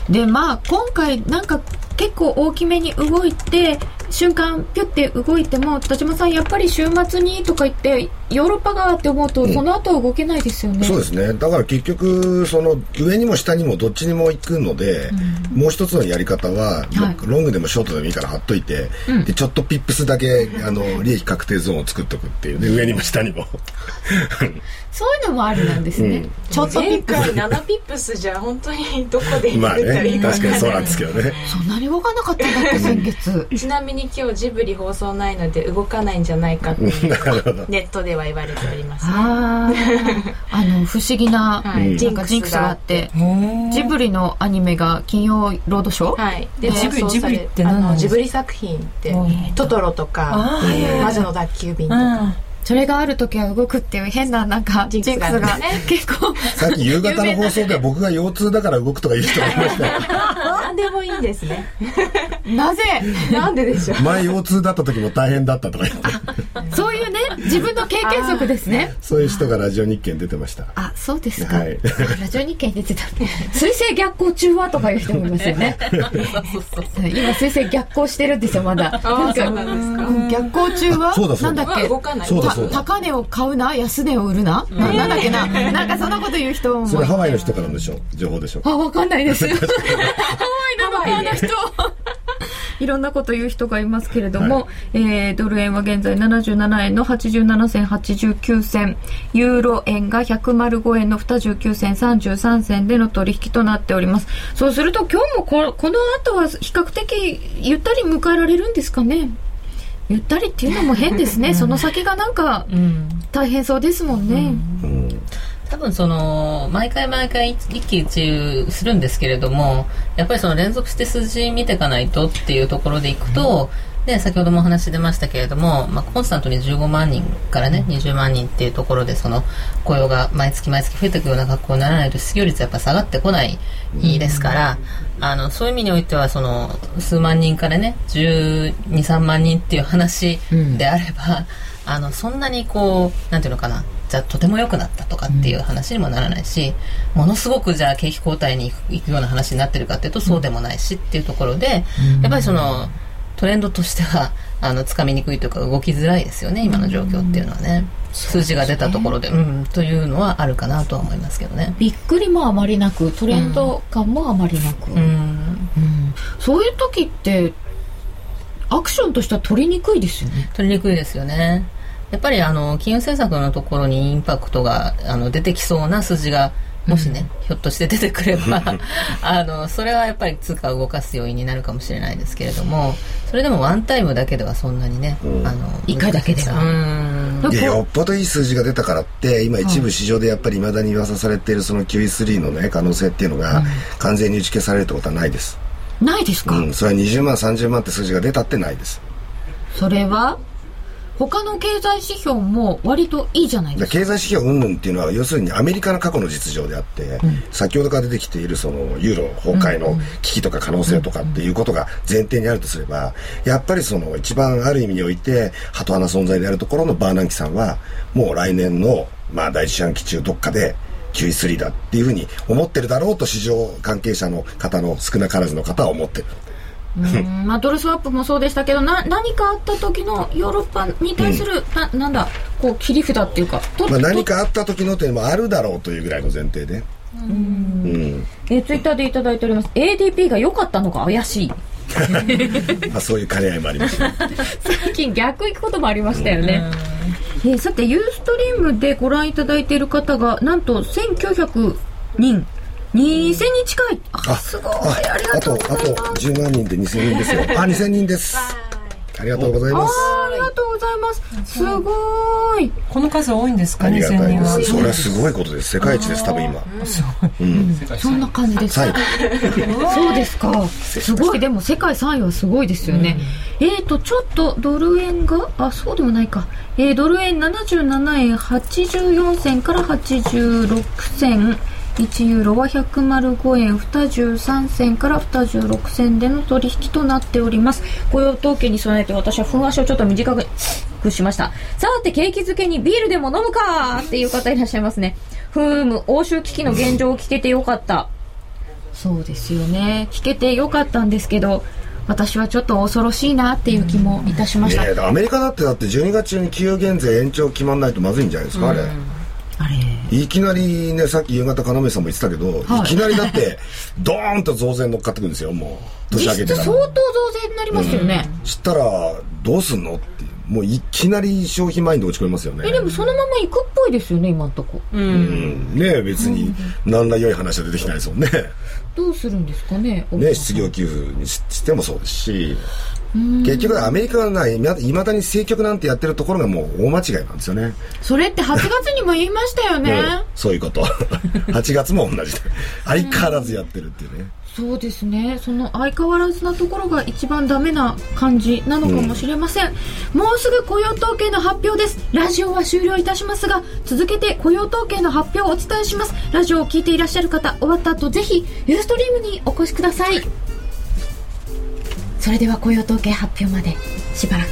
でまあ今回なんか結構大きめに動いて瞬間ピュって動いても田島さんやっぱり週末にとか言ってヨーロッパ側って思うと、その後は動けないですよね。そうですね。だから結局その上にも下にもどっちにも行くので、もう一つのやり方は、はい。ロングでもショートでもいいから張っといて、でちょっとピップスだけあの利益確定ゾーンを作っとくっていう。ね上にも下にも。そういうのもありなんですね、うん。ちょっとピ前ップス回7ピップスじゃ本当にどこで入まあれたらいいかね確かにそうなんですけどね。そんなに動かなかったんだって先月。ちなみに今日ジブリ放送ないので動かないんじゃないかってネットでは言われておりますね。ああ あの不思議な、はい。なんかジンクスがあってジブリのアニメが金曜ロードショー、はい、でジブリ放送されジブリって何あのなんですか？ジブリ作品ってうん。トトロとか魔女の宅急便とうかんそれがある時は動くっていう変ななんかジジンクスがスがね。結構。さっき夕方の放送では僕が腰痛だから動くとか言う人がいましたよ。何でもいいんですね。なぜ？なんででしょう。前腰痛だった時も大変だったとか言って。そういうね自分の経験則ですね。そういう人がラジオ日経に出てました。あそうですか、はい。ラジオ日経に出てた水星逆行中はとかいう人もいますよね。今水星逆行してるんですよまだ。あなんか逆行中は？そうだそうだ。なんだっけ？動かない。そうだ高値を買うな安値を売るな、ななんだっけななんかそんなこと言う人も。それハワイの人からのでしょ情報でしょ。あ、わかんないです。ハワイなのか、あの人。いろんなこと言う人がいますけれども、えードル円は現在77円の87銭89銭、ユーロ円が105円の29銭33銭での取引となっております。そうすると今日もここの後は比較的ゆったり迎えられるんですかね？ゆったりっていうのも変ですね。その先がなんかうん。大変そうですもんね。多分その毎回毎回一喜一憂するんですけれどもやっぱりその連続して数字見ていかないとっていうところでいくと、ね、先ほどもお話出ましたけれども、まあ、コンスタントに15万人からね20万人っていうところでその雇用が毎月毎月増えていくような格好にならないと失業率はやっぱ下がってこないですから、あのそういう意味においてはその数万人からね123万人っていう話であれば、あのそんなにこうなんていうのかなじゃあとても良くなったとかっていう話にもならないし、ものすごくじゃあ景気後退に行くような話になってるかっていうとそうでもないしっていうところで、やっぱりそのトレンドとしては あのつかみにくいというか動きづらいですよね今の状況っていうのはね、数字が出たところで。うん。というのはあるかなとは思いますけどね。びっくりもあまりなくトレンド感もあまりなく、うん。うん。そういう時ってアクションとしては取りにくいですよね。取りにくいですよね。やっぱりあの金融政策のところにインパクトがあの出てきそうな数字がもしね、ひょっとして出てくれば あのそれはやっぱり通貨を動かす要因になるかもしれないですけれどもそれでもワンタイムだけではそんなにね、あの一回だけでは。うん。いやよっぽどいい数字が出たからって今一部市場でやっぱり未だに噂されているその QE3 のね可能性っていうのが完全に打ち消されるってことはないです、ないですか、うん、それは20万30万って数字が出たってないです。それは？他の経済指標も割といいじゃないですか。経済指標云々っていうのは要するにアメリカの過去の実情であって、先ほどから出てきているそのユーロ崩壊の危機とか可能性とかっていうことが前提にあるとすればやっぱりその一番ある意味においてハト派な存在であるところのバーナンキさんはもう来年のまあ第一四半期中どっかで QE3 だっていうふうに思ってるだろうと市場関係者の方の少なからずの方は思ってる。うん。まあ、ドルスワップもそうでしたけどな何かあった時のヨーロッパに対する、ななんだこう切り札っていうかとまあ、何とかあった時のというのもあるだろうというぐらいの前提で。うん。えツイッターでいただいております。ADP が良かったのか怪しい。まあそういう兼ね合いもありますね。最近逆行くこともありましたよね、えーさてユーストリームでご覧いただいている方がなんと1900人2000人近いあすごいありがあと、あととうございます10万人で2000人ですよ。あ、2000人です。ありがとうございます。ありがとうございますすごいこの数多いんですか？ありがた2000人はいです。それはすごいことです。世界一です、多分今。うん。そんな感じです。そうですか。すごい。でも世界3位はすごいですよね。えーと、ちょっとドル円が、あ、そうでもないか。えードル円77円84銭から86銭。1ユーロは105円23銭から26銭での取引となっております。雇用統計に備えて私は分足をちょっと短くしました。さて、景気づけにビールでも飲むかっていう方いらっしゃいますね。ふーむ、欧州危機の現状を聞けてよかった。そうですよね聞けてよかったんですけど私はちょっと恐ろしいなっていう気もいたしました、ねえアメリカだってだって12月中に給与減税延長決まんないとまずいんじゃないですか、あれ。あれいきなりね、さっき夕方、要さんも言ってたけど、はいいきなりだって、ドーンと増税乗っかってくるんですよ、もう。年明けてから。実質相当増税になりますよね、したら、どうすんのって。もういきなり消費マインド落ち込みますよね。えでもそのまま行くっぽいですよね今んとこうん、ねえ別に何ら良い話は出てきないですもんね。どうするんですかねね失業給付にししてもそうですし、結局アメリカがない、いまだに政局なんてやってるところがもう大間違いなんですよね。それって8月にも言いましたよね。うん。そういうこと。8月も同じで。相変わらずやってるっていうね。そうですね。その相変わらずなところが一番ダメな感じなのかもしれません、もうすぐ雇用統計の発表です。ラジオは終了いたしますが続けて雇用統計の発表をお伝えします。ラジオを聞いていらっしゃる方終わった後ぜひユーストリームにお越しくださいそれでは雇用統計発表までしばらく。